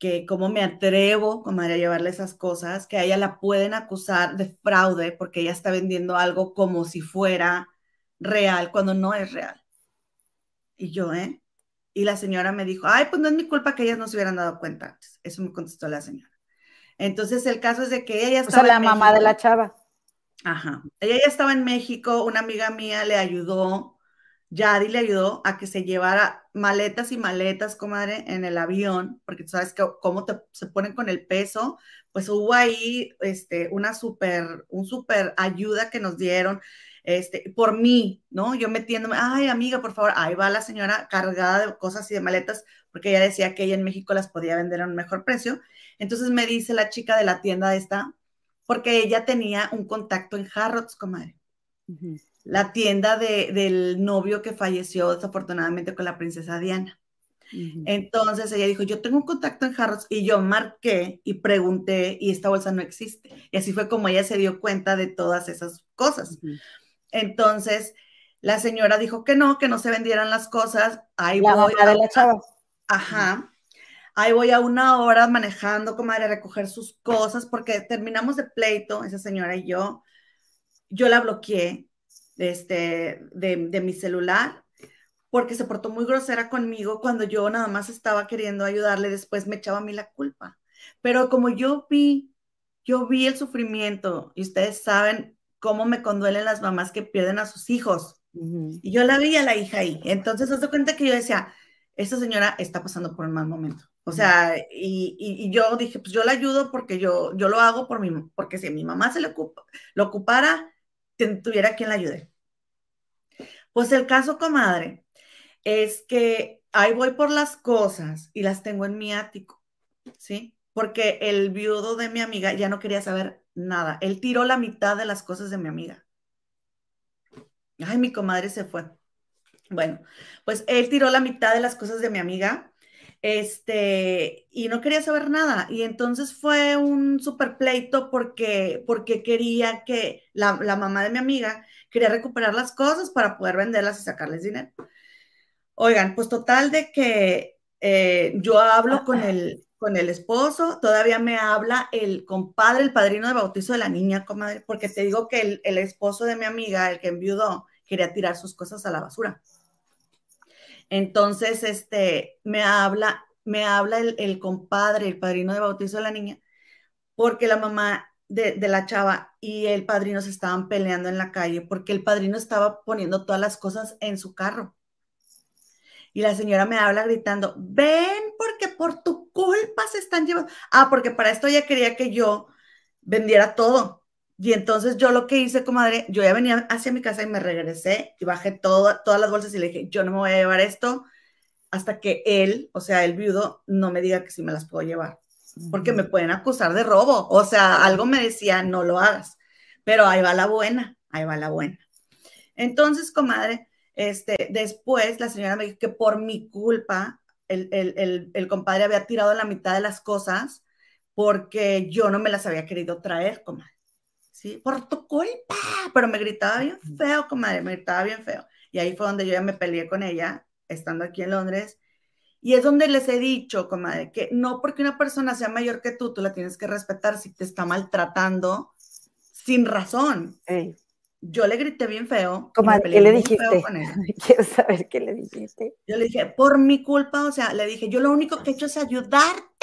que cómo me atrevo, comadre, a llevarle esas cosas, que a ella la pueden acusar de fraude porque ella está vendiendo algo como si fuera real cuando no es real. Y yo, ¿eh? Y la señora me dijo, ay, pues no es mi culpa que ellas no se hubieran dado cuenta antes. Eso me contestó la señora. Entonces el caso es de que ella estaba... O sea, la mamá de la chava. Ajá. Ella ya estaba en México, una amiga mía le ayudó, Yadi le ayudó a que se llevara maletas y maletas, comadre, en el avión, porque tú sabes que cómo te, se ponen con el peso, pues hubo ahí este, una súper, un súper ayuda que nos dieron, este, por mí, ¿no? Yo metiéndome, ay, amiga, por favor, ahí va la señora cargada de cosas y de maletas, porque ella decía que ella en México las podía vender a un mejor precio. Entonces me dice la chica de la tienda esta, porque ella tenía un contacto en Harrods, comadre. La tienda de, del novio que falleció desafortunadamente con la princesa Diana. Entonces ella dijo, yo tengo un contacto en Harrods y yo marqué y pregunté y esta bolsa no existe. Y así fue como ella se dio cuenta de todas esas cosas. Entonces la señora dijo que no, que no se vendieran las cosas. Ahí la voy a, de la chava. Ajá. Ahí voy a una hora manejando, comadre, a recoger sus cosas, porque terminamos de pleito, esa señora y yo. Yo la bloqueé este, de, de mi celular porque se portó muy grosera conmigo cuando yo nada más estaba queriendo ayudarle, después me echaba a mí la culpa. Pero como yo vi, yo vi el sufrimiento y ustedes saben cómo me conduelen las mamás que pierden a sus hijos, Y yo la vi a la hija ahí. Entonces, se cuenta que yo decía, esta señora está pasando por un mal momento. O sea, y, yo dije, pues yo la ayudo porque yo, yo lo hago por mi, porque si mi mamá se le ocupa, lo ocupara, tuviera quien la ayude. Pues el caso, comadre, es que ahí voy por las cosas y las tengo en mi ático, ¿sí? Porque el viudo de mi amiga ya no quería saber nada. Él tiró la mitad de las cosas de mi amiga. Ay, mi comadre se fue. Bueno, pues él tiró la mitad de las cosas de mi amiga, este, y no quería saber nada. Y entonces fue un super pleito porque, porque quería que la, mamá de mi amiga quería recuperar las cosas para poder venderlas y sacarles dinero. Oigan, pues total de que eh, yo hablo con el, con el esposo, todavía me habla el compadre, el padrino de bautizo de la niña, comadre, porque te digo que el, el esposo de mi amiga, el que enviudó, quería tirar sus cosas a la basura. Entonces, este, me habla, me habla el, compadre, el padrino de bautizo de la niña, porque la mamá de, la chava y el padrino se estaban peleando en la calle, porque el padrino estaba poniendo todas las cosas en su carro. Y la señora me habla gritando, ven porque por tu culpa se están llevando. Ah, porque para esto ella quería que yo vendiera todo. Y entonces yo lo que hice, comadre, yo ya venía hacia mi casa y me regresé y bajé todas las bolsas y le dije, yo no me voy a llevar esto hasta que él, o sea, el viudo, no me diga que sí me las puedo llevar, porque me pueden acusar de robo. O sea, algo me decía, no lo hagas. Pero ahí va la buena, ahí va la buena. Entonces, comadre, este, después la señora me dijo que por mi culpa el, el, el compadre había tirado la mitad de las cosas porque yo no me las había querido traer, comadre. ¿Sí? Por tu culpa, pero me gritaba bien feo, comadre, me gritaba bien feo. Y ahí fue donde yo ya me peleé con ella, estando aquí en Londres. Y es donde les he dicho, comadre, que no porque una persona sea mayor que tú, tú la tienes que respetar si te está maltratando sin razón. Yo le grité bien feo. Comadre, ¿qué le dijiste? Quiero saber qué le dijiste. Yo le dije, por mi culpa, o sea, le dije, yo lo único que he hecho es ayudarte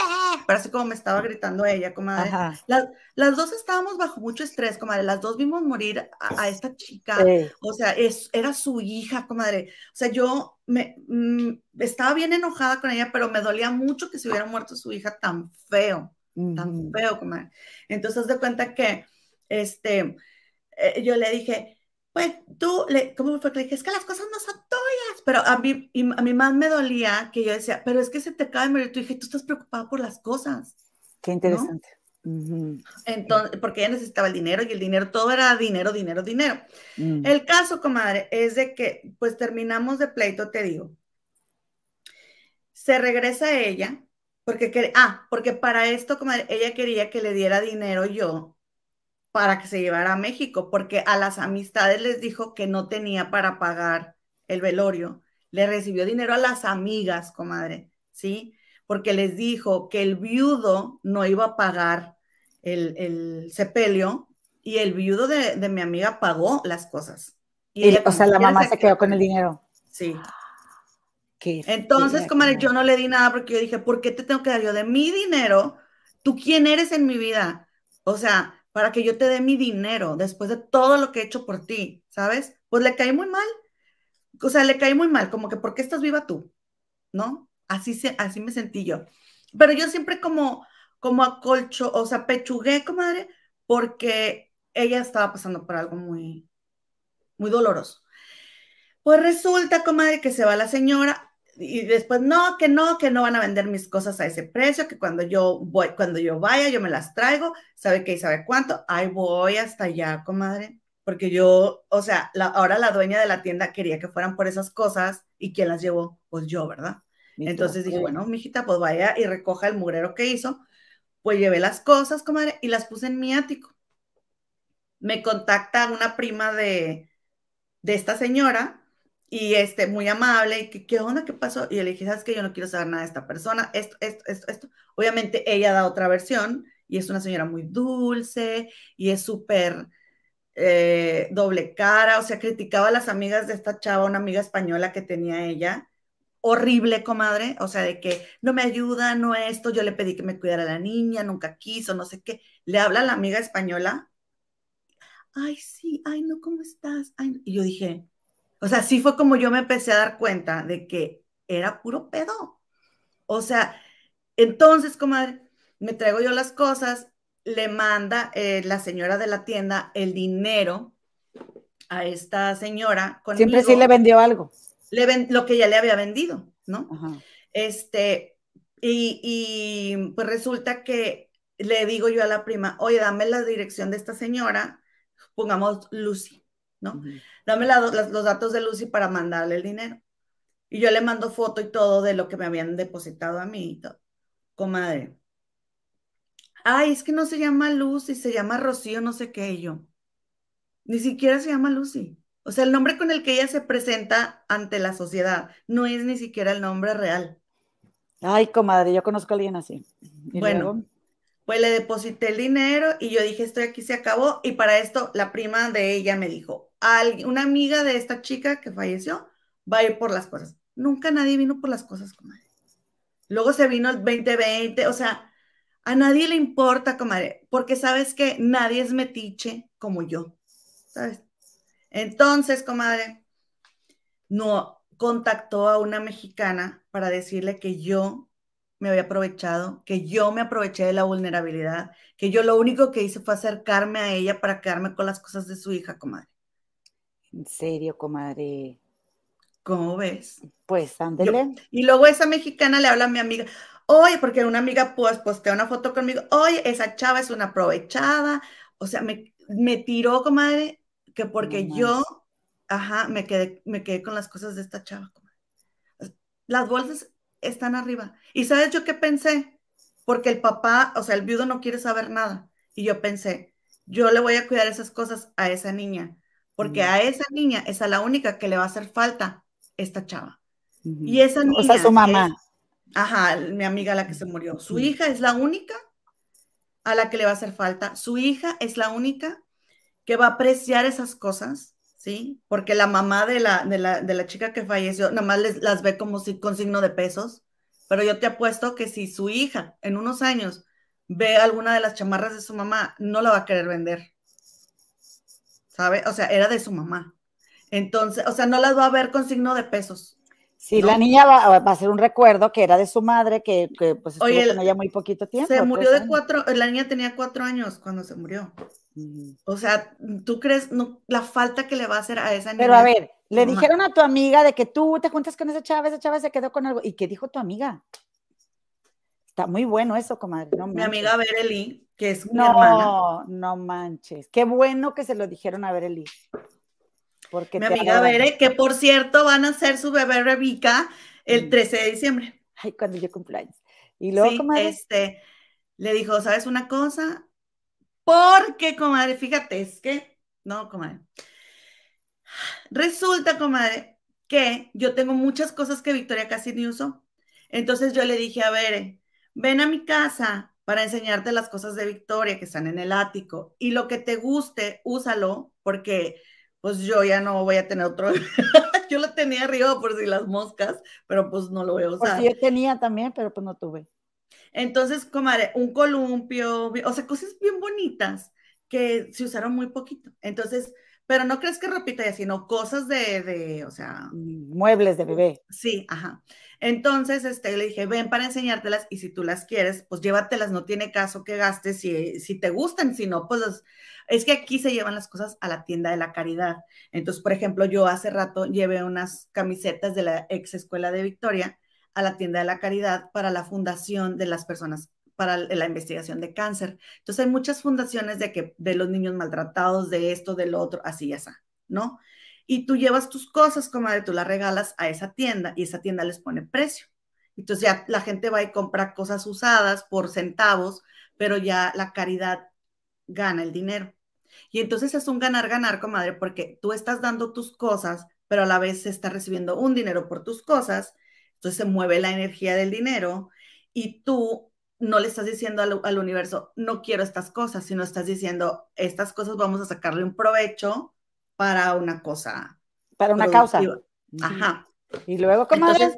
parece como me estaba gritando ella, comadre. Las, las, dos estábamos bajo mucho estrés, comadre. Las dos vimos morir a, esta chica. O sea, es, era su hija, comadre. O sea, yo me mm, estaba bien enojada con ella, pero me dolía mucho que se hubiera muerto su hija tan feo, tan feo, comadre. Entonces, de cuenta que, este, eh, yo le dije, pues tú, le, ¿cómo fue que le dije? Es que las cosas no son tuyas, pero a mí, a mí más me dolía que yo decía, pero es que se te cae de morir hija y tú estás preocupada por las cosas. Qué interesante. Entonces, porque ella necesitaba el dinero y el dinero, todo era dinero, dinero, dinero. Mm. El caso, comadre, es de que, pues terminamos de pleito, te digo. Se regresa ella, porque, ah, porque para esto, comadre, ella quería que le diera dinero yo para que se llevara a México, porque a las amistades les dijo que no tenía para pagar el velorio. Le recibió dinero a las amigas, comadre, ¿sí? Porque les dijo que el viudo no iba a pagar el, sepelio y el viudo de, mi amiga pagó las cosas. Y, o sea, la mamá se quedó con el dinero. Sí. Entonces, comadre, yo no le di nada porque yo dije, ¿por qué te tengo que dar yo de mi dinero? ¿Tú quién eres en mi vida? O sea, para que yo te dé mi dinero después de todo lo que he hecho por ti, ¿sabes? Pues le caí muy mal. O sea, le caí muy mal, como que ¿por qué estás viva tú? ¿No? Así, se, así me sentí yo. Pero yo siempre como, como acolcho, o sea, pechugué, comadre, porque ella estaba pasando por algo muy, muy doloroso. Pues resulta, comadre, que se va la señora, y después no, que no, que no van a vender mis cosas a ese precio, que cuando yo voy, cuando yo vaya, yo me las traigo, sabe qué y sabe cuánto, ahí voy hasta allá, comadre, porque yo, o sea, ahora la dueña de la tienda quería que fueran por esas cosas y quién las llevó, pues yo, ¿verdad? Entonces dije, bueno, mijita, pues vaya y recoja el mugrero que hizo, pues llevé las cosas, comadre, y las puse en mi ático. Me contacta una prima de, de esta señora, y este, muy amable, y que, ¿qué onda? ¿Qué pasó? Y yo le dije, ¿sabes qué? Yo no quiero saber nada de esta persona, esto, esto, esto, esto. Obviamente ella da otra versión y es una señora muy dulce y es súper eh, doble cara, o sea, criticaba a las amigas de esta chava, una amiga española que tenía ella, horrible, comadre, o sea, de que no me ayuda, no esto, yo le pedí que me cuidara la niña, nunca quiso, no sé qué. Le habla a la amiga española, ay, sí, ay, no, ¿cómo estás? y yo dije, O sea, sí fue como yo me empecé a dar cuenta de que era puro pedo. O sea, entonces, comadre, me traigo yo las cosas, le manda eh, la señora de la tienda el dinero a esta señora. Siempre sí le vendió algo. Le lo que ya le había vendido, ¿no? Este, y, y, pues resulta que le digo yo a la prima, oye, dame la dirección de esta señora, pongamos Lucy, ¿no? Dame los datos de Lucy para mandarle el dinero. Y yo le mando foto y todo de lo que me habían depositado a mí y todo. Comadre. Ay, es que no se llama Lucy, se llama Rocío, no sé qué yo. Ni siquiera se llama Lucy. O sea, el nombre con el que ella se presenta ante la sociedad no es ni siquiera el nombre real. Ay, comadre, yo conozco a alguien así. bueno, pues le deposité el dinero y yo dije, estoy aquí, se acabó. Y para esto, la prima de ella me dijo, una amiga de esta chica que falleció va a ir por las cosas. Nunca nadie vino por las cosas, comadre. Luego se vino el 2020, o sea, a nadie le importa, comadre, porque sabes que nadie es metiche como yo, ¿sabes? Entonces, comadre, no contactó a una mexicana para decirle que yo me había aprovechado, que yo me aproveché de la vulnerabilidad, que yo lo único que hice fue acercarme a ella para quedarme con las cosas de su hija, comadre. En serio, comadre. ¿Cómo ves? Pues ándele. Y luego esa mexicana le habla a mi amiga, oye, porque una amiga pues postea una foto conmigo, oye, esa chava es una aprovechada, o sea, me, me tiró, comadre, que porque yo, ajá, me quedé, me quedé con las cosas de esta chava, comadre. Las bolsas están arriba. ¿Y sabes yo qué pensé? Porque el papá, o sea, el viudo no quiere saber nada. Y yo pensé, yo le voy a cuidar esas cosas a esa niña, porque a esa niña es a la única que le va a hacer falta esta chava. Y esa niña. O sea, su mamá. ajá, mi amiga la que se murió. Su hija es la única a la que le va a hacer falta. Su hija es la única que va a apreciar esas cosas, ¿sí? Porque la mamá de la, de la, chica que falleció, nada más las ve como si, con signo de pesos. Pero yo te apuesto que si su hija en unos años ve alguna de las chamarras de su mamá, no la va a querer vender. ¿Sabe? O sea, era de su mamá. Entonces, o sea, no las va a ver con signo de pesos. Sí, la niña va, a ser un recuerdo que era de su madre, que, pues estuvo con ella muy poquito tiempo. Se murió de cuatro, la niña tenía cuatro años cuando se murió. O sea, ¿tú crees la falta que le va a hacer a esa niña? Pero a ver, le dijeron a tu amiga de que tú te juntas con esa chava, esa chava se quedó con algo. ¿Y qué dijo tu amiga? Está muy bueno eso, comadre. Mi amiga Bereli, que es mi hermana. No, no manches. Qué bueno que se lo dijeron a Bereli. Mi amiga Bere, que por cierto van a hacer su bebé Rebeca el 13 mm. de diciembre. Ay, cuando yo cumpleaños. Y luego, comadre. Este, le dijo, ¿sabes una cosa? Porque, comadre, fíjate, es que, no, comadre. Resulta, comadre, que yo tengo muchas cosas que Victoria casi ni usó. Entonces yo le dije a Bere, ven a mi casa para enseñarte las cosas de Victoria que están en el ático y lo que te guste, úsalo, porque pues yo ya no voy a tener otro. yo lo tenía arriba por si las moscas, pero pues no lo voy a usar. Pues yo tenía también, pero pues no tuve. Entonces, comadre, un columpio, o sea, cosas bien bonitas que se usaron muy poquito. Entonces, pero no crees que ropita ya, sino cosas de, de, o sea. Muebles de bebé. Sí, ajá. Entonces, este, le dije, ven para enseñártelas y si tú las quieres, pues llévatelas, no tiene caso que gastes si, si te gustan, si no, pues es que aquí se llevan las cosas a la tienda de la caridad. Entonces, por ejemplo, yo hace rato llevé unas camisetas de la ex escuela de Victoria a la tienda de la caridad para la fundación de las personas para la investigación de cáncer. Entonces hay muchas fundaciones de que de los niños maltratados, de esto, del otro, así ya está, ¿no? y tú llevas tus cosas, comadre, tú las regalas a esa tienda y esa tienda les pone precio. Entonces ya la gente va y compra cosas usadas por centavos, pero ya la caridad gana el dinero. Y entonces es un ganar-ganar, comadre, porque tú estás dando tus cosas, pero a la vez se está recibiendo un dinero por tus cosas, entonces se mueve la energía del dinero y tú no le estás diciendo al, al universo, no quiero estas cosas, sino estás diciendo, estas cosas vamos a sacarle un provecho para una cosa. Para una causa. Ajá. Y luego, ¿cómo Entonces,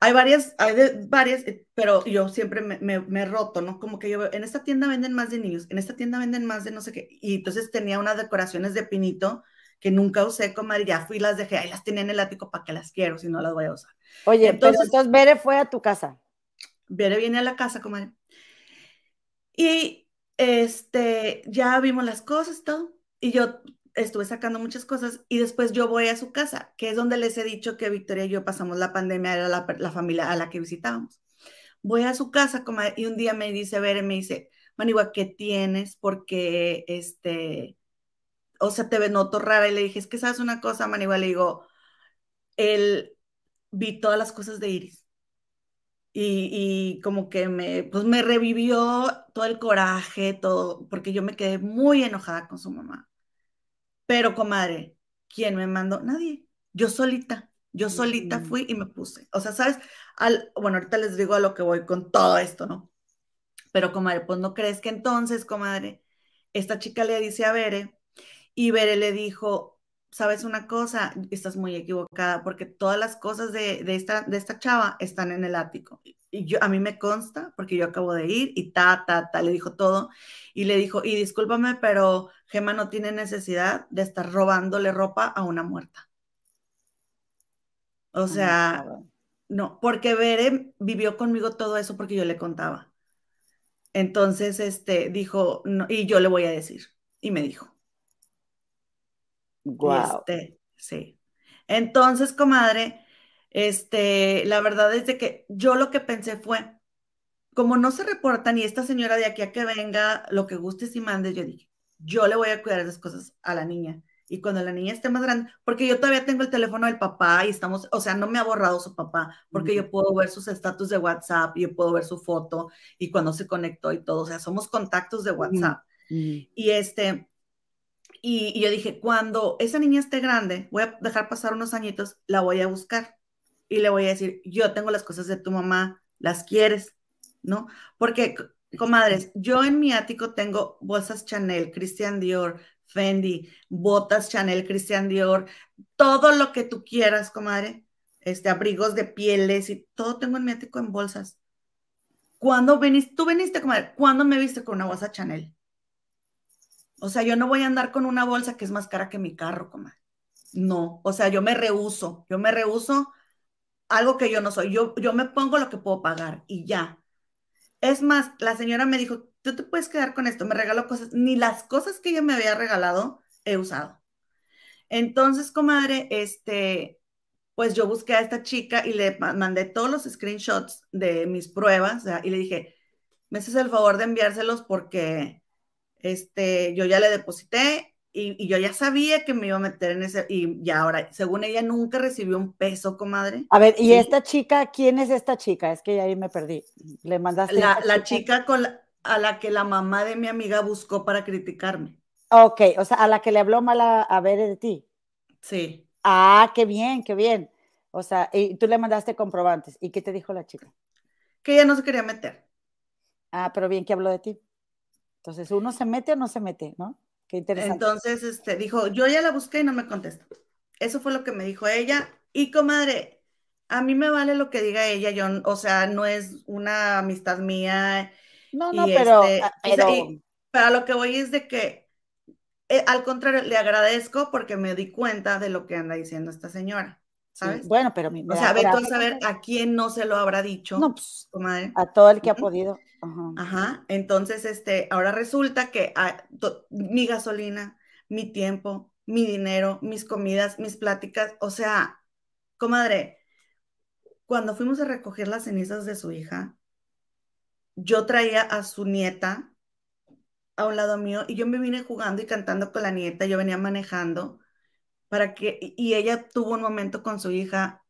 hay varias, hay varias, eh, pero yo siempre me, me, roto, ¿no? Como que yo en esta tienda venden más de niños, en esta tienda venden más de no sé qué. Y entonces tenía unas decoraciones de pinito que nunca usé, comadre, ya fui, las dejé, ahí las tenía en el ático para que las quiero, si no las voy a usar. Oye, entonces, entonces Bere fue a tu casa. Bere viene a la casa, comadre. Y este, ya vimos las cosas, todo, y yo estuve sacando muchas cosas y después yo voy a su casa, que es donde les he dicho que Victoria y yo pasamos la pandemia, era la, familia a la que visitábamos. Voy a su casa comadre, y un día me dice, Bere, me dice, Manigua, ¿qué tienes? Porque, este, o sea, te noto rara. Y le dije, es que sabes una cosa, Manigua, le digo, él vi todas las cosas de Iris. Y, y, como que me, pues me revivió todo el coraje, todo, porque yo me quedé muy enojada con su mamá. Pero, comadre, ¿quién me mandó? Nadie. Yo solita, yo solita fui y me puse. O sea, ¿sabes? Al, bueno, ahorita les digo a lo que voy con todo esto, ¿no? Pero, comadre, pues no crees que entonces, comadre, esta chica le dice a Bere y Bere le dijo, sabes una cosa, estás muy equivocada porque todas las cosas de, esta, de esta chava están en el ático. Y yo, a mí me consta porque yo acabo de ir y ta, ta, ta, le dijo todo. Y le dijo, y discúlpame, pero Gema no tiene necesidad de estar robándole ropa a una muerta. O sea, no, porque Bere vivió conmigo todo eso porque yo le contaba. Entonces, este, dijo, no, y yo le voy a decir. Y me dijo. Wow. Este, sí. Entonces, comadre, este, la verdad es de que yo lo que pensé fue, como no se reporta ni esta señora de aquí a que venga, lo que gustes y mandes, yo dije, yo le voy a cuidar esas cosas a la niña. Y cuando la niña esté más grande, porque yo todavía tengo el teléfono del papá y estamos, o sea, no me ha borrado su papá, porque yo puedo ver sus estatus de WhatsApp, yo puedo ver su foto y cuando se conectó y todo, o sea, somos contactos de WhatsApp. Y este, y, yo dije, cuando esa niña esté grande, voy a dejar pasar unos añitos, la voy a buscar y le voy a decir, yo tengo las cosas de tu mamá, las quieres, ¿no? Porque, comadres, yo en mi ático tengo bolsas Chanel, Christian Dior, Fendi, botas Chanel, Christian Dior, todo lo que tú quieras, comadre, este, abrigos de pieles y todo tengo en mi ático en bolsas. ¿Cuándo veniste? Tú viniste, comadre, ¿cuándo me viste con una bolsa Chanel? O sea, yo no voy a andar con una bolsa que es más cara que mi carro, comadre. No, o sea, yo me rehuso, yo me rehuso algo que yo no soy. Yo, yo me pongo lo que puedo pagar y ya. Es más, la señora me dijo, tú te puedes quedar con esto, me regaló cosas, ni las cosas que ella me había regalado he usado. Entonces, comadre, este, pues yo busqué a esta chica y le mandé todos los screenshots de mis pruebas y le dije, me haces el favor de enviárselos porque este, yo ya le deposité y, yo ya sabía que me iba a meter en ese, y ya ahora, según ella, nunca recibió un peso, comadre. A ver, ¿y esta chica, quién es esta chica? Es que ahí me perdí. Le mandaste. La, chica, con a la que la mamá de mi amiga buscó para criticarme. Ok, o sea, a la que le habló mal a, ver de ti. Sí. Ah, qué bien, qué bien. O sea, y tú le mandaste comprobantes. ¿Y qué te dijo la chica? Que ella no se quería meter. Ah, pero bien que habló de ti. Entonces, ¿uno se mete o no se mete, no? Entonces, este, dijo, yo ya la busqué y no me contestó. Eso fue lo que me dijo ella. Y comadre, a mí me vale lo que diga ella, yo, o sea, no es una amistad mía. No, no, pero, este, ah, para lo que voy es de que, eh, al contrario, le agradezco porque me di cuenta de lo que anda diciendo esta señora. ¿Sabes? bueno, pero mi, O sea, ve tú a saber a quién no se lo habrá dicho. No, pues, comadre. A todo el que ha podido. Ajá. Entonces, este, ahora resulta que ah, mi gasolina, mi tiempo, mi dinero, mis comidas, mis pláticas, o sea, comadre, cuando fuimos a recoger las cenizas de su hija, yo traía a su nieta a un lado mío y yo me vine jugando y cantando con la nieta, yo venía manejando para que, y ella tuvo un momento con su hija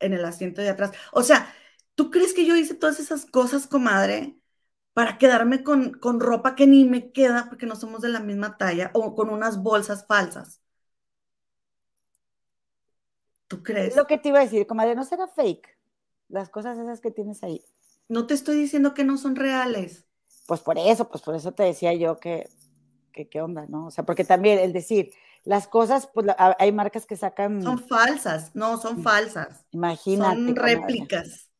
en el asiento de atrás. O sea, ¿Tú crees que yo hice todas esas cosas, comadre, para quedarme con, con ropa que ni me queda porque no somos de la misma talla o con unas bolsas falsas? ¿Tú crees? Lo que te iba a decir, comadre, no será fake. Las cosas esas que tienes ahí. No te estoy diciendo que no son reales. Pues por eso, pues por eso te decía yo que, que qué onda, ¿no? O sea, porque también el decir, las cosas, pues hay marcas que sacan. Son falsas, no, son falsas. Imagínate. Son réplicas.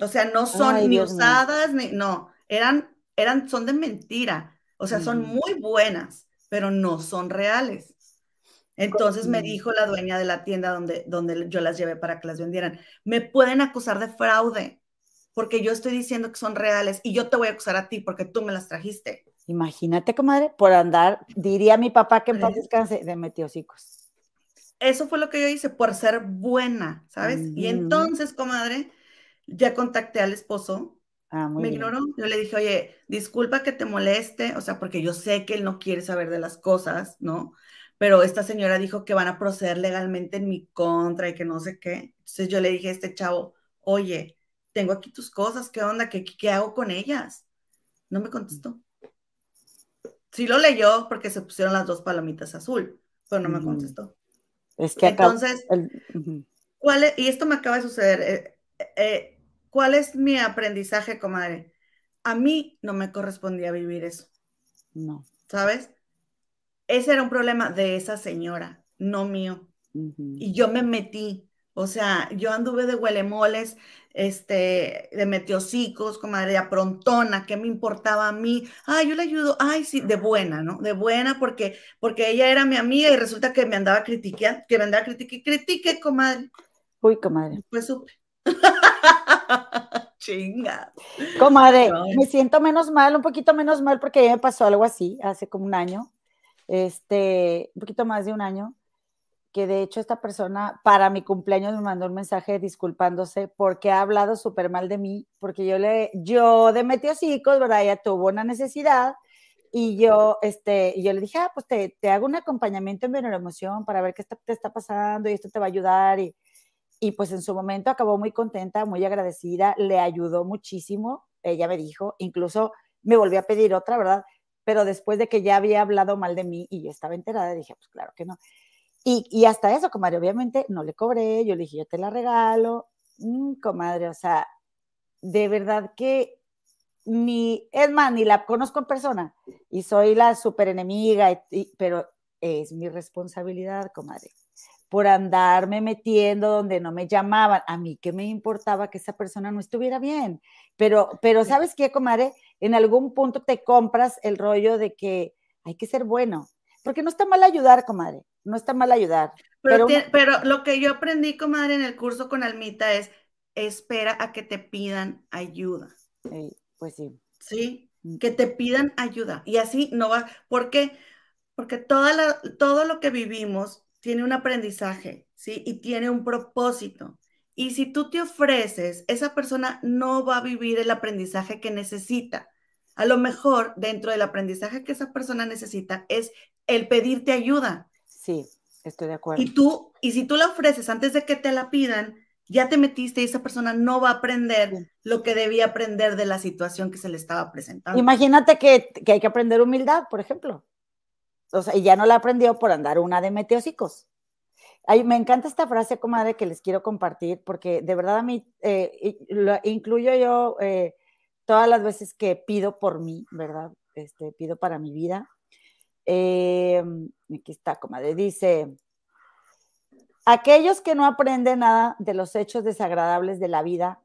O sea, no son ni usadas, ni, no, eran, eran, son de mentira. O sea, son muy buenas, pero no son reales. Entonces me dijo la dueña de la tienda donde, donde yo las llevé para que las vendieran, me pueden acusar de fraude porque yo estoy diciendo que son reales y yo te voy a acusar a ti porque tú me las trajiste. Imagínate, comadre, por andar, diría mi papá que en paz descanse, de metiocicos. Eso fue lo que yo hice, por ser buena, ¿sabes? Y entonces, comadre, ya contacté al esposo Ah, me ignoró. Yo le dije, oye, disculpa que te moleste, o sea, porque yo sé que él no quiere saber de las cosas, ¿no? Pero esta señora dijo que van a proceder legalmente en mi contra y que no sé qué. Entonces yo le dije a este chavo, oye, tengo aquí tus cosas, ¿qué onda? ¿Qué, qué hago con ellas? No me contestó. Sí lo leyó porque se pusieron las dos palomitas azul, pero no me contestó. Es que Entonces, ¿cuál es? Y esto me acaba de suceder. Eh, eh, ¿Cuál es mi aprendizaje, comadre? A mí no me correspondía vivir eso. No. ¿Sabes? Ese era un problema de esa señora, no mío. Y yo me metí. O sea, yo anduve de huelemoles, este, de metiocicos, comadre, de aprontona, ¿qué me importaba a mí? Ay, yo le ayudo, ay, sí, de buena, ¿no? De buena porque, porque ella era mi amiga y resulta que me andaba criticando, que me andaba critique, critique, comadre. Uy, comadre. Pues supe. Chinga. Comadre, me siento menos mal, un poquito menos mal porque ya me pasó algo así hace como un año, este, un poquito más de un año, que de hecho esta persona para mi cumpleaños me mandó un mensaje disculpándose porque ha hablado súper mal de mí, porque yo le, yo de metiocicos, ¿verdad? Ella tuvo una necesidad y yo, este, yo le dije, ah, pues te, te hago un acompañamiento en emoción para ver qué te está pasando y esto te va a ayudar y y pues en su momento acabó muy contenta, muy agradecida, le ayudó muchísimo, ella me dijo, incluso me volvió a pedir otra, ¿verdad? Pero después de que ya había hablado mal de mí y yo estaba enterada, dije, pues claro que no. Y, y hasta eso, comadre, obviamente no le cobré, yo le dije, yo te la regalo, mm, comadre, o sea, de verdad que ni, es más, ni la conozco en persona y soy la super enemiga, pero es mi responsabilidad, comadre por andarme metiendo donde no me llamaban. A mí qué me importaba que esa persona no estuviera bien. Pero, pero ¿sabes qué, comadre? En algún punto te compras el rollo de que hay que ser bueno. Porque no está mal ayudar, comadre. No está mal ayudar. Pero, pero, lo que yo aprendí, comadre, en el curso con Almita es espera a que te pidan ayuda. pues sí. Sí, mm. que te pidan ayuda. Y así no va. ¿Por qué? Porque toda la, todo lo que vivimos tiene un aprendizaje, ¿sí? Y tiene un propósito. Y si tú te ofreces, esa persona no va a vivir el aprendizaje que necesita. A lo mejor dentro del aprendizaje que esa persona necesita es el pedirte ayuda. Sí, estoy de acuerdo. Y tú, y si tú la ofreces antes de que te la pidan, ya te metiste y esa persona no va a aprender lo que debía aprender de la situación que se le estaba presentando. Imagínate que, que hay que aprender humildad, por ejemplo o sea, y ya no la aprendió por andar una de meteosicos. Ay, me encanta esta frase, comadre, que les quiero compartir, porque de verdad a mí, eh, lo incluyo yo eh, todas las veces que pido por mí, ¿verdad? Este, pido para mi vida. Eh, aquí está, comadre, dice, aquellos que no aprenden nada de los hechos desagradables de la vida,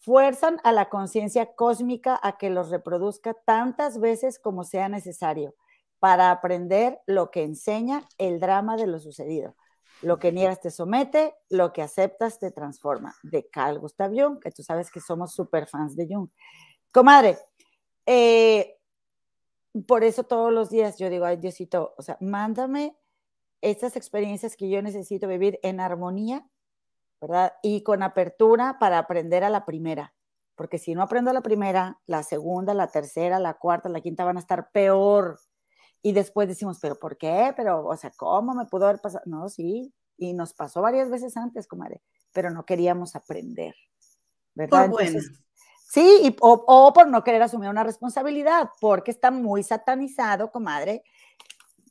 fuerzan a la conciencia cósmica a que los reproduzca tantas veces como sea necesario para aprender lo que enseña el drama de lo sucedido. Lo que niegas te somete, lo que aceptas te transforma. De Carl Gustav Jung, que tú sabes que somos super fans de Jung. Comadre, eh, por eso todos los días yo digo, ay Diosito, o sea, mándame estas experiencias que yo necesito vivir en armonía, ¿verdad? Y con apertura para aprender a la primera. Porque si no aprendo a la primera, la segunda, la tercera, la cuarta, la quinta van a estar peor y después decimos, pero ¿por qué? Pero, o sea, ¿cómo me pudo haber pasado? No, sí, y nos pasó varias veces antes, comadre, pero no queríamos aprender, ¿verdad? Por Sí, o, por no querer asumir una responsabilidad, porque está muy satanizado, comadre,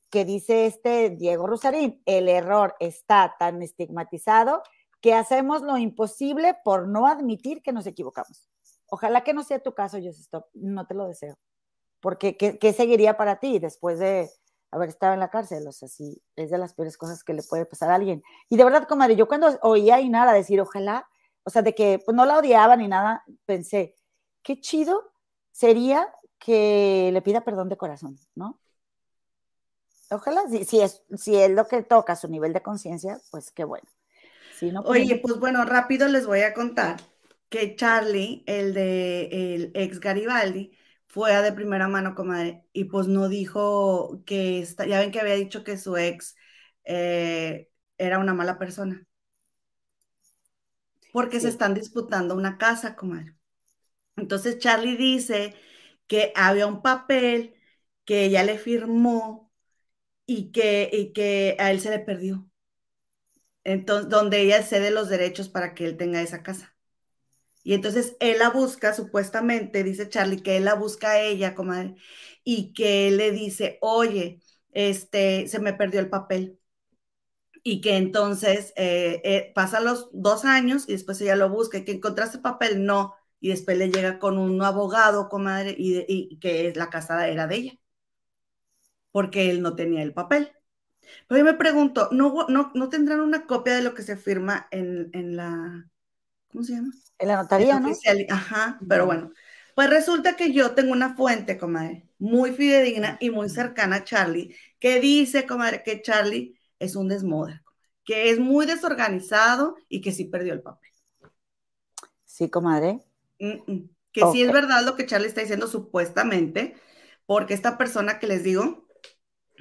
que dice este Diego Rosarín, el error está tan estigmatizado que hacemos lo imposible por no admitir que nos equivocamos. Ojalá que no sea tu caso, Joseph, no te lo deseo porque ¿qué, seguiría para ti después de haber estado en la cárcel? O sea, sí, es de las peores cosas que le puede pasar a alguien. Y de verdad, comadre, yo cuando oía a Inara decir, ojalá, o sea, de que pues, no la odiaba ni nada, pensé, qué chido sería que le pida perdón de corazón, ¿no? Ojalá, si, si, es, si es lo que toca su nivel de conciencia, pues qué bueno. Si no, pues Oye, pues bueno, rápido les voy a contar que Charlie, el de el ex Garibaldi, fue a de primera mano, comadre, y pues no dijo que, está, ya ven que había dicho que su ex eh, era una mala persona. Porque se están disputando una casa, comadre. Entonces Charlie dice que había un papel que ella le firmó y que, y que a él se le perdió. Entonces, donde ella cede los derechos para que él tenga esa casa. Y entonces él la busca, supuestamente, dice Charlie, que él la busca a ella, comadre, y que él le dice, oye, este, se me perdió el papel. Y que entonces eh, eh, pasa los dos años y después ella lo busca y que encontraste el papel, no. Y después le llega con un abogado, comadre, y, y que la casa era de ella, porque él no tenía el papel. Pero yo me pregunto, ¿no, no, no tendrán una copia de lo que se firma en, en la, ¿cómo se llama? En la notaría, ¿no? Ajá, pero bueno. Pues resulta que yo tengo una fuente, comadre, muy fidedigna y muy cercana a Charlie, que dice, comadre, que Charlie es un desmoder, que es muy desorganizado y que sí perdió el papel. Sí, comadre. Que sí es verdad lo que Charlie está diciendo supuestamente, porque esta persona que les digo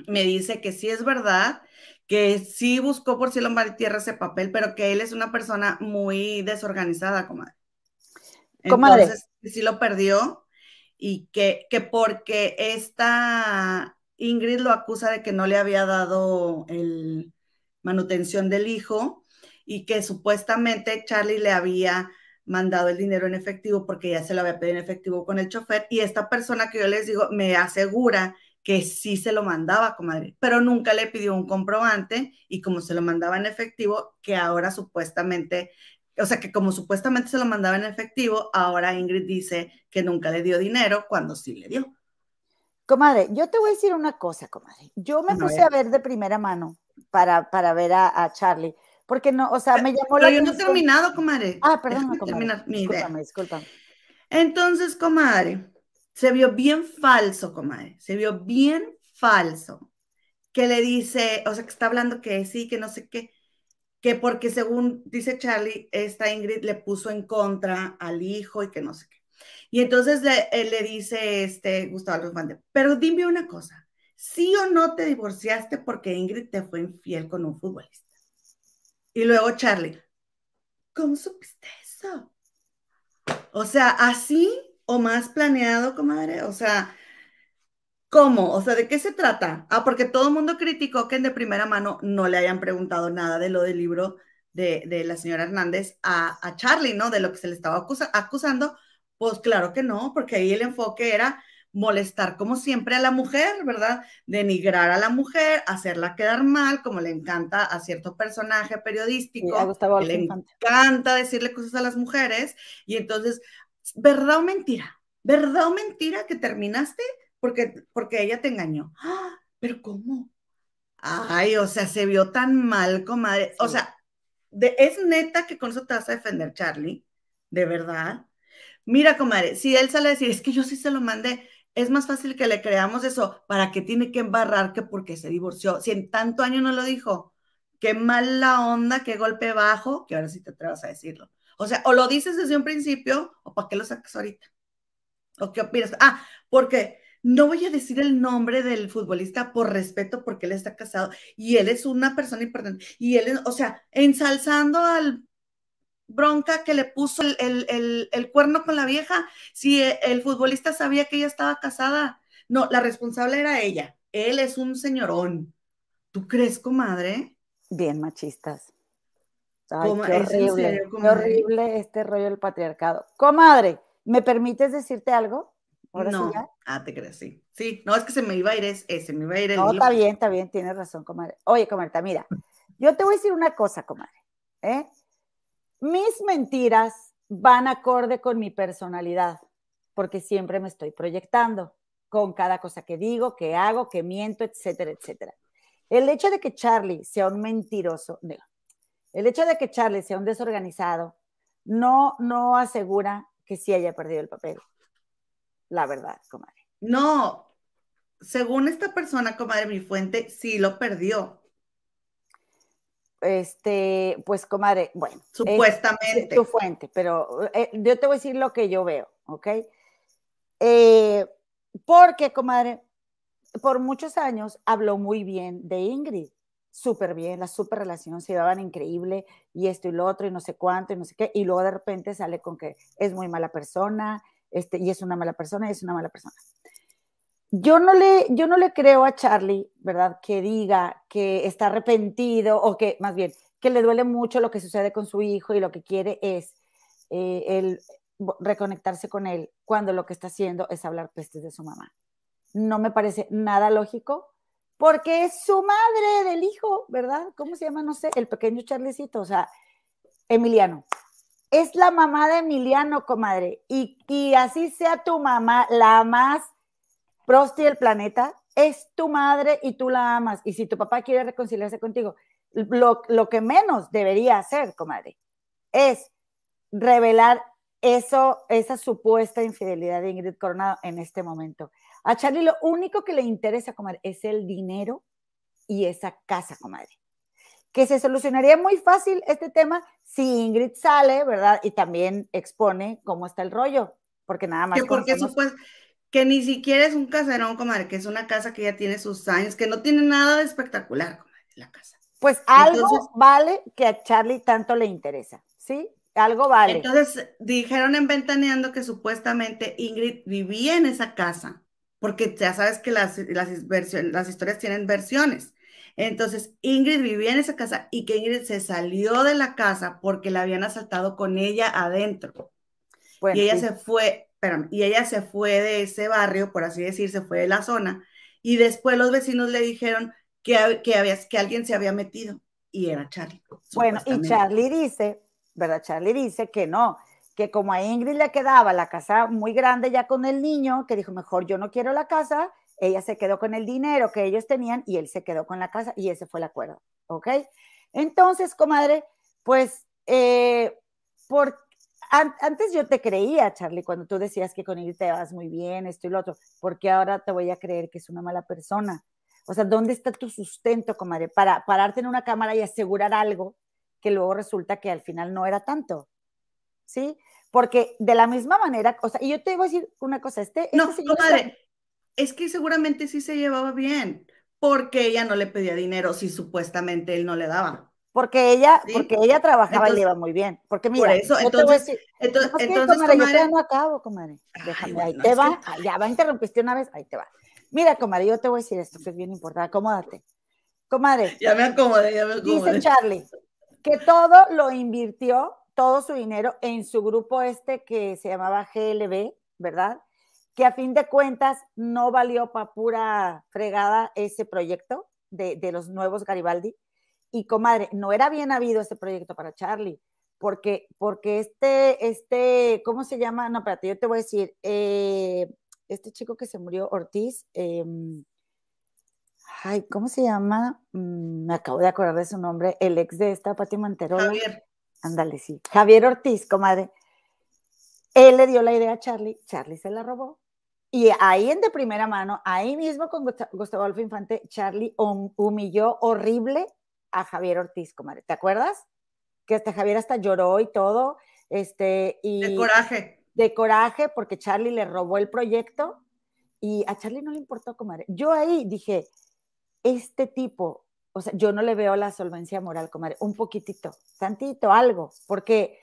me dice que sí es verdad que sí buscó por cielo, mar y tierra ese papel, pero que él es una persona muy desorganizada, comadre. Comadre. Entonces, sí lo perdió y que, que porque esta Ingrid lo acusa de que no le había dado el manutención del hijo y que supuestamente Charlie le había mandado el dinero en efectivo porque ya se lo había pedido en efectivo con el chofer y esta persona que yo les digo me asegura que sí se lo mandaba, comadre, pero nunca le pidió un comprobante y como se lo mandaba en efectivo, que ahora supuestamente, o sea, que como supuestamente se lo mandaba en efectivo, ahora Ingrid dice que nunca le dio dinero cuando sí le dio. Comadre, yo te voy a decir una cosa, comadre. Yo me puse a ver de primera mano para, para ver a, Charlie, porque no, o sea, me llamó la Pero yo no he terminado, comadre. Ah, perdón, comadre. Discúlpame, discúlpame. Entonces, comadre, se vio bien falso, comadre, se vio bien falso, que le dice, o sea, que está hablando que sí, que no sé qué, que porque según dice Charlie, esta Ingrid le puso en contra al hijo y que no sé qué. Y entonces le, le dice este Gustavo Los pero dime una cosa, ¿sí o no te divorciaste porque Ingrid te fue infiel con un futbolista? Y luego Charlie, ¿cómo supiste eso? O sea, así o más planeado, comadre? O sea, ¿cómo? O sea, ¿de qué se trata? Ah, porque todo el mundo criticó que de primera mano no le hayan preguntado nada de lo del libro de, la señora Hernández a, a, Charlie, ¿no? De lo que se le estaba acusando. Pues claro que no, porque ahí el enfoque era molestar como siempre a la mujer, ¿verdad? Denigrar a la mujer, hacerla quedar mal, como le encanta a cierto personaje periodístico, le encanta decirle cosas a las mujeres, y entonces ¿verdad o mentira? ¿Verdad o mentira que terminaste porque, porque ella te engañó? ¡Ah! ¿Pero cómo? Ay, o sea, se vio tan mal, comadre. O sea, es neta que con eso te vas a defender, Charlie, de verdad. Mira, comadre, si él sale a decir, es que yo sí se lo mandé, es más fácil que le creamos eso. ¿Para qué tiene que embarrar que porque se divorció? Si en tanto año no lo dijo, qué mala onda, qué golpe bajo, que ahora sí te atrevas a decirlo. O sea, o lo dices desde un principio, o para qué lo sacas ahorita. ¿O qué opinas? Ah, porque no voy a decir el nombre del futbolista por respeto, porque él está casado y él es una persona importante. Y él, o sea, ensalzando al bronca que le puso el, el, cuerno con la vieja, si el futbolista sabía que ella estaba casada. No, la responsable era ella. Él es un señorón. ¿Tú crees, comadre? Bien machistas. Ay, qué horrible, qué horrible este rollo del patriarcado. Comadre, ¿me permites decirte algo? no, ah, te crees, sí. Sí, no, es que se me iba a ir ese, me iba a ir el No, está bien, está bien, tienes razón, comadre. Oye, comadre, mira, yo te voy a decir una cosa, comadre, ¿eh? Mis mentiras van acorde con mi personalidad, porque siempre me estoy proyectando con cada cosa que digo, que hago, que miento, etcétera, etcétera. El hecho de que Charlie sea un mentiroso, el hecho de que Charlie sea un desorganizado no, no asegura que sí haya perdido el papel. La verdad, comadre. No, según esta persona, comadre, mi fuente, sí lo perdió. Este, pues, comadre, bueno. Supuestamente. tu fuente, pero eh, yo te voy a decir lo que yo veo, ¿ok? Eh, porque, comadre, por muchos años habló muy bien de Ingrid, súper bien, la súper relación, se llevaban increíble y esto y lo otro y no sé cuánto y no sé qué, y luego de repente sale con que es muy mala persona, este, y es una mala persona y es una mala persona. Yo no, le, yo no le creo a Charlie, ¿verdad? Que diga que está arrepentido o que, más bien, que le duele mucho lo que sucede con su hijo y lo que quiere es eh, el reconectarse con él cuando lo que está haciendo es hablar pestes de su mamá. No me parece nada lógico porque es su madre del hijo, ¿verdad? ¿Cómo se llama? No sé, el pequeño Charlecito, o sea, Emiliano. Es la mamá de Emiliano, comadre. Y, y así sea tu mamá, la más prosti del planeta, es tu madre y tú la amas. Y si tu papá quiere reconciliarse contigo, lo, lo que menos debería hacer, comadre, es revelar eso, esa supuesta infidelidad de Ingrid Coronado en este momento. A Charlie lo único que le interesa, comadre, es el dinero y esa casa, comadre. Que se solucionaría muy fácil este tema si Ingrid sale, ¿verdad? Y también expone cómo está el rollo, porque nada más. Que porque que ni siquiera es un caserón, comadre, que es una casa que ya tiene sus años, que no tiene nada de espectacular, comadre, la casa. Pues algo vale que a Charlie tanto le interesa, ¿sí? Algo vale. Entonces dijeron en Ventaneando que supuestamente Ingrid vivía en esa casa, porque ya sabes que las, las, las historias tienen versiones. Entonces Ingrid vivía en esa casa y que Ingrid se salió de la casa porque la habían asaltado con ella adentro. y ella se fue, espérame, y ella se fue de ese barrio, por así decir, se fue de la zona, y después los vecinos le dijeron que, que, había, que alguien se había metido, y era Charlie. Bueno, y Charlie dice ¿verdad? Charlie dice que no, que como a Ingrid le quedaba la casa muy grande ya con el niño, que dijo, mejor yo no quiero la casa, ella se quedó con el dinero que ellos tenían y él se quedó con la casa y ese fue el acuerdo, ¿ok? Entonces, comadre, pues, eh, por, antes yo te creía, Charlie, cuando tú decías que con Ingrid te vas muy bien, esto y lo otro, porque ahora te voy a creer que es una mala persona. O sea, ¿dónde está tu sustento, comadre? Para pararte en una cámara y asegurar algo que luego resulta que al final no era tanto. ¿Sí? Porque de la misma manera, o sea, y yo te voy a decir una cosa, este... No, comadre, es que seguramente sí se llevaba bien, porque ella no le pedía dinero si supuestamente él no le daba. Porque ella, porque ella trabajaba y le iba muy bien. Porque mira, por eso, entonces, entonces, entonces, comadre, yo te no acabo, comadre. Déjame, ahí te va, ya va, interrumpiste una vez, ahí te va. Mira, comadre, yo te voy a decir esto que es bien importante, acomódate. Comadre. Ya me acomodé, ya me acomodé. Dice Charlie, que todo lo invirtió, todo su dinero en su grupo este que se llamaba GLB, ¿verdad? Que a fin de cuentas no valió para pura fregada ese proyecto de, los nuevos Garibaldi. Y comadre, no era bien habido ese proyecto para Charlie, porque, porque este, este, ¿cómo se llama? No, espérate, yo te voy a decir, eh, este chico que se murió, Ortiz, eh, ay, ¿cómo se llama? Mm, me acabo de acordar de su nombre, el ex de esta Pati Manterola. Javier. Ándale, sí. Javier Ortiz, comadre. Él le dio la idea a Charlie, Charlie se la robó. Y ahí en de primera mano, ahí mismo con Gustavo Adolfo Infante, Charlie humilló horrible a Javier Ortiz, comadre. ¿Te acuerdas? Que hasta Javier hasta lloró y todo. Este, y de coraje. De coraje, porque Charlie le robó el proyecto y a Charlie no le importó, comadre. Yo ahí dije, este tipo, o sea, yo no le veo la solvencia moral, comadre, un poquitito, tantito, algo, porque,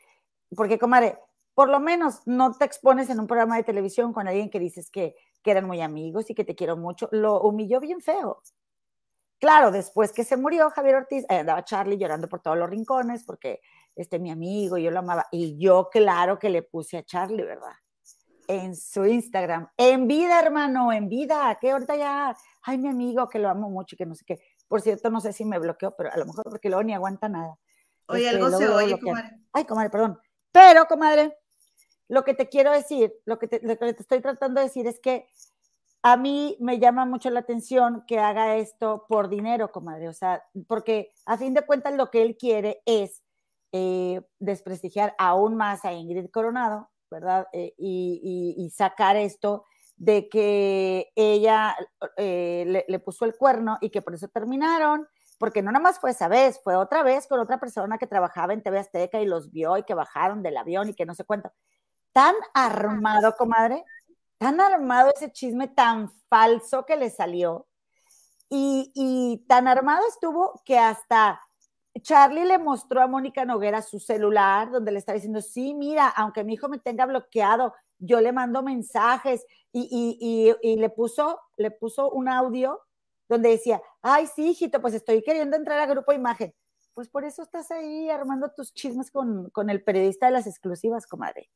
porque, comadre, por lo menos no te expones en un programa de televisión con alguien que dices que, que eran muy amigos y que te quiero mucho, lo humilló bien feo. Claro, después que se murió Javier Ortiz, andaba Charlie llorando por todos los rincones porque este mi amigo, yo lo amaba, y yo claro que le puse a Charlie, ¿verdad? En su Instagram, en vida, hermano, en vida, que ahorita ya ay, mi amigo, que lo amo mucho y que no sé qué. Por cierto, no sé si me bloqueó, pero a lo mejor porque luego ni aguanta nada. Oye, este, algo se oye, comadre. Ay, comadre, perdón. Pero, comadre, lo que te quiero decir, lo que te, lo que te estoy tratando de decir es que a mí me llama mucho la atención que haga esto por dinero, comadre. O sea, porque a fin de cuentas lo que él quiere es eh, desprestigiar aún más a Ingrid Coronado, ¿verdad? Eh, y, y, y, sacar esto de que ella eh, le, puso el cuerno y que por eso terminaron, porque no nada más fue esa vez, fue otra vez con otra persona que trabajaba en TV Azteca y los vio y que bajaron del avión y que no sé cuánto. Tan armado, comadre, tan armado ese chisme tan falso que le salió. Y, y tan armado estuvo que hasta Charlie le mostró a Mónica Noguera su celular donde le estaba diciendo, sí, mira, aunque mi hijo me tenga bloqueado, yo le mando mensajes y, le, puso, le puso un audio donde decía, ay, sí, hijito, pues estoy queriendo entrar a Grupo Imagen. Pues por eso estás ahí armando tus chismes con, con el periodista de las exclusivas, comadre,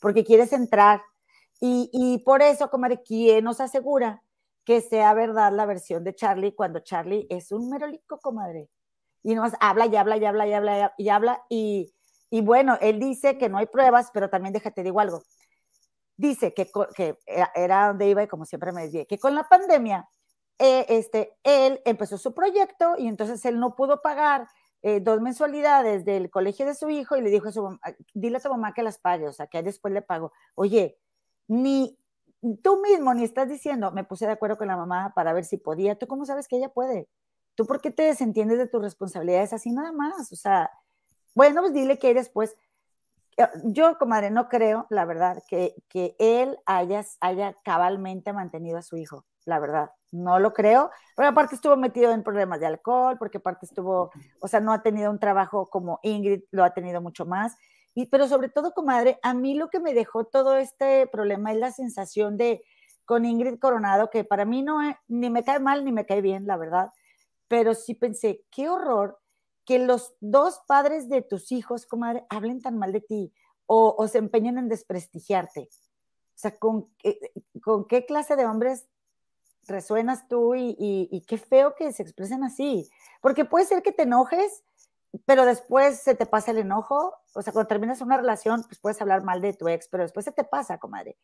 porque quieres entrar. Y, y por eso, comadre, ¿quién nos asegura que sea verdad la versión de Charlie cuando Charlie es un merolico, comadre? Y nomás habla y habla y habla y habla y habla y, y bueno, él dice que no hay pruebas, pero también déjate digo algo dice que, que era donde iba y como siempre me decía, que con la pandemia, eh, este, él empezó su proyecto y entonces él no pudo pagar eh, dos mensualidades del colegio de su hijo y le dijo a su mamá, dile a su mamá que las pague, o sea, que después le pago. Oye, ni tú mismo ni estás diciendo, me puse de acuerdo con la mamá para ver si podía, ¿tú cómo sabes que ella puede? ¿Tú por qué te desentiendes de tus responsabilidades así nada más? O sea, bueno, pues dile que después eh, yo, comadre, no creo, la verdad, que, que él haya, haya cabalmente mantenido a su hijo, la verdad, no lo creo, pero aparte estuvo metido en problemas de alcohol, porque aparte estuvo, o sea, no ha tenido un trabajo como Ingrid, lo ha tenido mucho más, y, pero sobre todo, comadre, a mí lo que me dejó todo este problema es la sensación de, con Ingrid Coronado, que para mí no, ni me cae mal ni me cae bien, la verdad, pero sí pensé, qué horror que los dos padres de tus hijos, comadre, hablen tan mal de ti o, se empeñen en desprestigiarte. O sea, ¿con, ¿con qué clase de hombres resuenas tú y, qué feo que se expresen así? Porque puede ser que te enojes, pero después se te pasa el enojo. O sea, cuando terminas una relación, pues puedes hablar mal de tu ex, pero después se te pasa, comadre.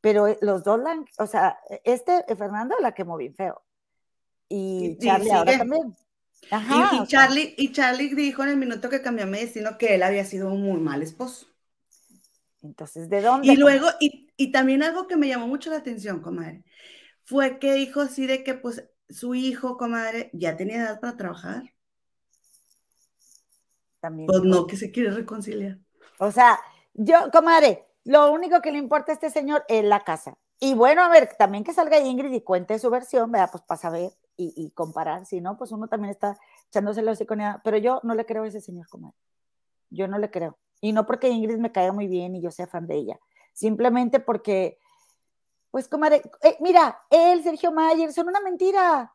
Pero eh, los dos, o sea, este eh, Fernando la quemó bien feo. Y Charlie ahora también. y, Charlie, y Charlie dijo en el minuto que cambió mi destino que él había sido un muy mal esposo. Entonces, ¿de dónde? Y luego, y, y, también algo que me llamó mucho la atención, comadre, fue que dijo así de que pues su hijo, comadre, ya tenía edad para trabajar. También. Pues no, que se quiere reconciliar. O sea, yo, comadre, lo único que le importa a este señor es la casa. Y bueno, a ver, también que salga Ingrid y cuente su versión, vea, pues para saber y, comparar, si no, pues uno también está echándose la psiconía, pero yo no le creo a ese señor comadre. Yo no le creo. Y no porque Ingrid me caiga muy bien y yo sea fan de ella, simplemente porque, pues comadre, eh, mira, él, Sergio Mayer, son una mentira.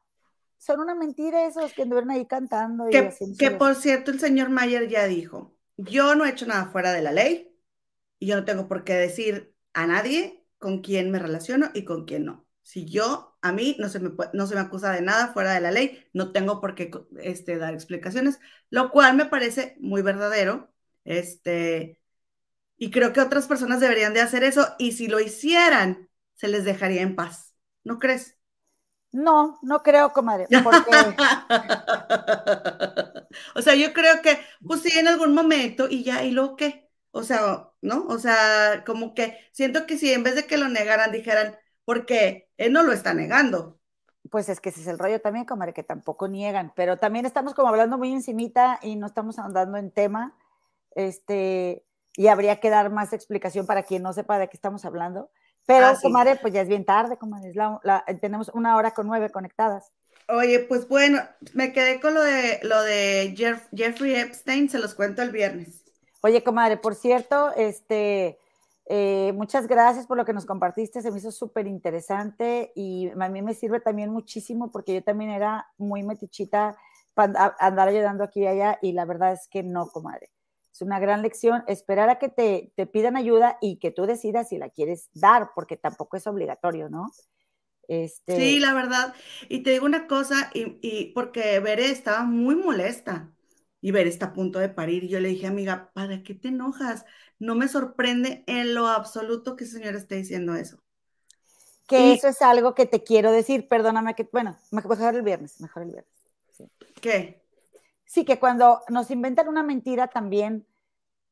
Son una mentira esos que anduvieron ahí cantando. que, que por cierto, el señor Mayer ya dijo, yo no he hecho nada fuera de la ley y yo no tengo por qué decir a nadie con quién me relaciono y con quién no. Si yo, a mí, no se me, no se me acusa de nada fuera de la ley, no tengo por qué este, dar explicaciones, lo cual me parece muy verdadero. Este, y creo que otras personas deberían de hacer eso y si lo hicieran, se les dejaría en paz. ¿No crees? No, no creo, comadre. o sea, yo creo que, pues sí, en algún momento y ya, ¿y lo qué? O sea, ¿no? O sea, como que siento que si en vez de que lo negaran, dijeran, porque él no lo está negando. Pues es que ese es el rollo también, comadre, que tampoco niegan, pero también estamos como hablando muy encimita y no estamos andando en tema, este, y habría que dar más explicación para quien no sepa de qué estamos hablando. Pero, ah, comadre, pues ya es bien tarde, comadre, tenemos una hora con nueve conectadas. Oye, pues bueno, me quedé con lo de, lo de Jeffrey Epstein, se los cuento el viernes. Oye, comadre, por cierto, este, eh, muchas gracias por lo que nos compartiste, se me hizo súper interesante y a mí me sirve también muchísimo porque yo también era muy metichita para andar ayudando aquí y allá y la verdad es que no, comadre. Es una gran lección esperar a que te, te pidan ayuda y que tú decidas si la quieres dar, porque tampoco es obligatorio, ¿no? Este... Sí, la verdad. Y te digo una cosa, y, y porque Veré estaba muy molesta y Veré está a punto de parir. Y yo le dije, amiga, ¿para qué te enojas? no me sorprende en lo absoluto que ese señor esté diciendo eso. Que eso es algo que te quiero decir, perdóname que, bueno, mejor el viernes, mejor el viernes. ¿Qué? Sí, que cuando nos inventan una mentira también,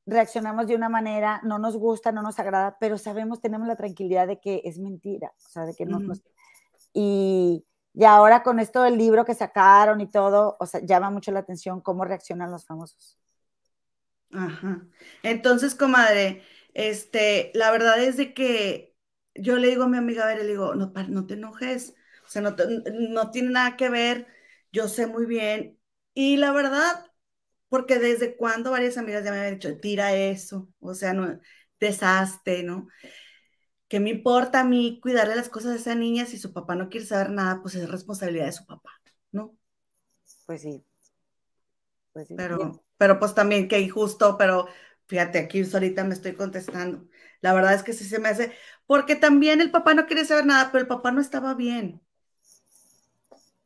reaccionamos de una manera, no nos gusta, no nos agrada, pero sabemos, tenemos la tranquilidad de que es mentira, o sea, de que no nos... Y, y ahora con esto del libro que sacaron y todo, o sea, llama mucho la atención cómo reaccionan los famosos. Ajá. Entonces, comadre, este, la verdad es de que yo le digo a mi amiga, a ver, le digo, no, no te enojes, o sea, no, no tiene nada que ver, yo sé muy bien. Y la verdad, porque desde cuando varias amigas ya me habían dicho, tira eso, o sea, no, desastre, ¿no? ¿Qué me importa a mí cuidarle las cosas a esa niña si su papá no quiere saber nada? Pues es responsabilidad de su papá, ¿no? Pues sí. Pues sí. Pero, pero pues también qué injusto, pero fíjate, aquí ahorita me estoy contestando. La verdad es que sí se me hace, porque también el papá no quiere saber nada, pero el papá no estaba bien.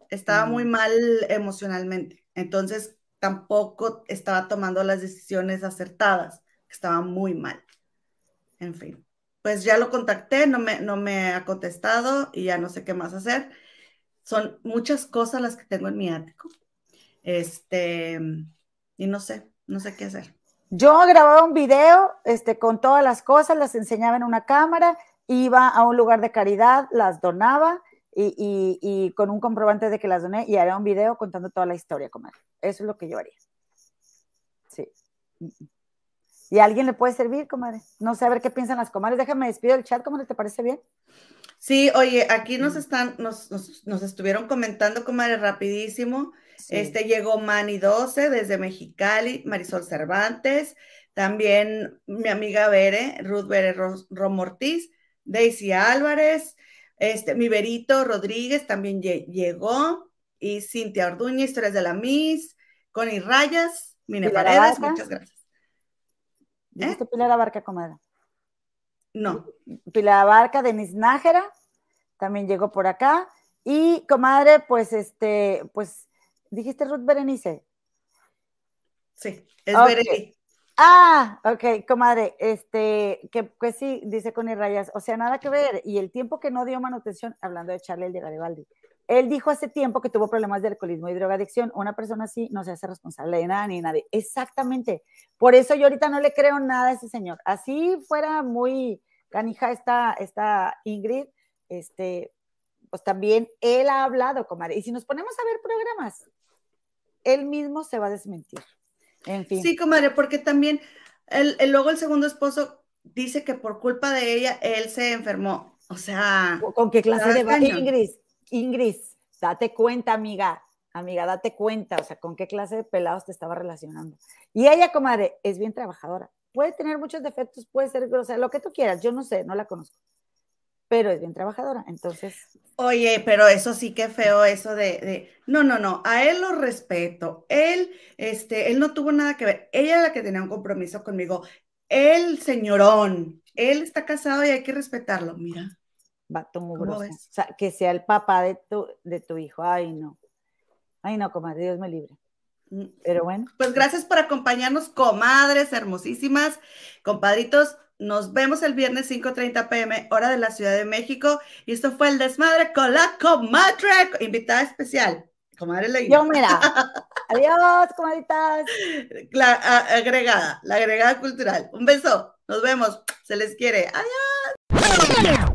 Estaba muy mal emocionalmente. Entonces, tampoco estaba tomando las decisiones acertadas, estaba muy mal. En fin, pues ya lo contacté, no me, no me ha contestado y ya no sé qué más hacer. Son muchas cosas las que tengo en mi ático. Este, y no sé, no sé qué hacer. Yo grababa un video este, con todas las cosas, las enseñaba en una cámara, iba a un lugar de caridad, las donaba y, con un comprobante de que las doné y haré un video contando toda la historia, comadre. Eso es lo que yo haría. Sí. ¿Y a alguien le puede servir, comadre? No sé, a ver qué piensan las comadres. Déjame despido el chat, ¿cómo ¿te parece bien? Sí, oye, aquí nos están, nos, nos, estuvieron comentando, comadre, rapidísimo. Este llegó Mani 12 desde Mexicali, Marisol Cervantes, también mi amiga Bere, Ruth Bere Romortiz, Daisy Álvarez, este, mi Berito Rodríguez también llegó. Y Cintia Orduña, Historias de la Miss. Connie Rayas, Mine Paredes, muchas gracias. ¿Dijiste ¿Eh? Pilar Abarca, comadre? No. Pilar Abarca, Denis Nájera, también llegó por acá. Y, comadre, pues, este, pues, ¿dijiste Ruth Berenice? Sí, es Berenice. Ah, ok, comadre, este, que pues sí, dice Connie Rayas, o sea, nada que ver. Y el tiempo que no dio manutención, hablando de Charlie el de Garibaldi, él dijo hace tiempo que tuvo problemas de alcoholismo y drogadicción. Una persona así no se hace responsable de nada ni nadie. Exactamente. Por eso yo ahorita no le creo nada a ese señor. Así fuera muy canija esta, esta Ingrid, este, pues también él ha hablado, comadre. Y si nos ponemos a ver programas, él mismo se va a desmentir. Sí, comadre, porque también el, luego el segundo esposo dice que por culpa de ella él se enfermó. O sea. ¿Con qué clase de Ingrid, Ingrid, date cuenta, amiga. Amiga, date cuenta, o sea, con qué clase de pelados te estaba relacionando. Y ella, comadre, es bien trabajadora. Puede tener muchos defectos, puede ser grosera, lo que tú quieras. Yo no sé, no la conozco pero es bien trabajadora, entonces. Oye, pero eso sí que feo, eso de, no, no, no, a él lo respeto, él, este, él no tuvo nada que ver, ella es la que tenía un compromiso conmigo, él, señorón, él está casado y hay que respetarlo, mira. Vato muy O sea, que sea el papá de tu, de tu hijo, ay no, ay no, comadre, Dios me libre. Mm. Pero bueno. Pues gracias por acompañarnos, comadres hermosísimas, compadritos. Nos vemos el viernes 5.30 pm, hora de la Ciudad de México. Y esto fue el desmadre con la comadre, invitada especial. Comadre Leina. Yo, mira. Adiós, comadritas. La agregada, la agregada cultural. Un beso. Nos vemos. Se les quiere. Adiós.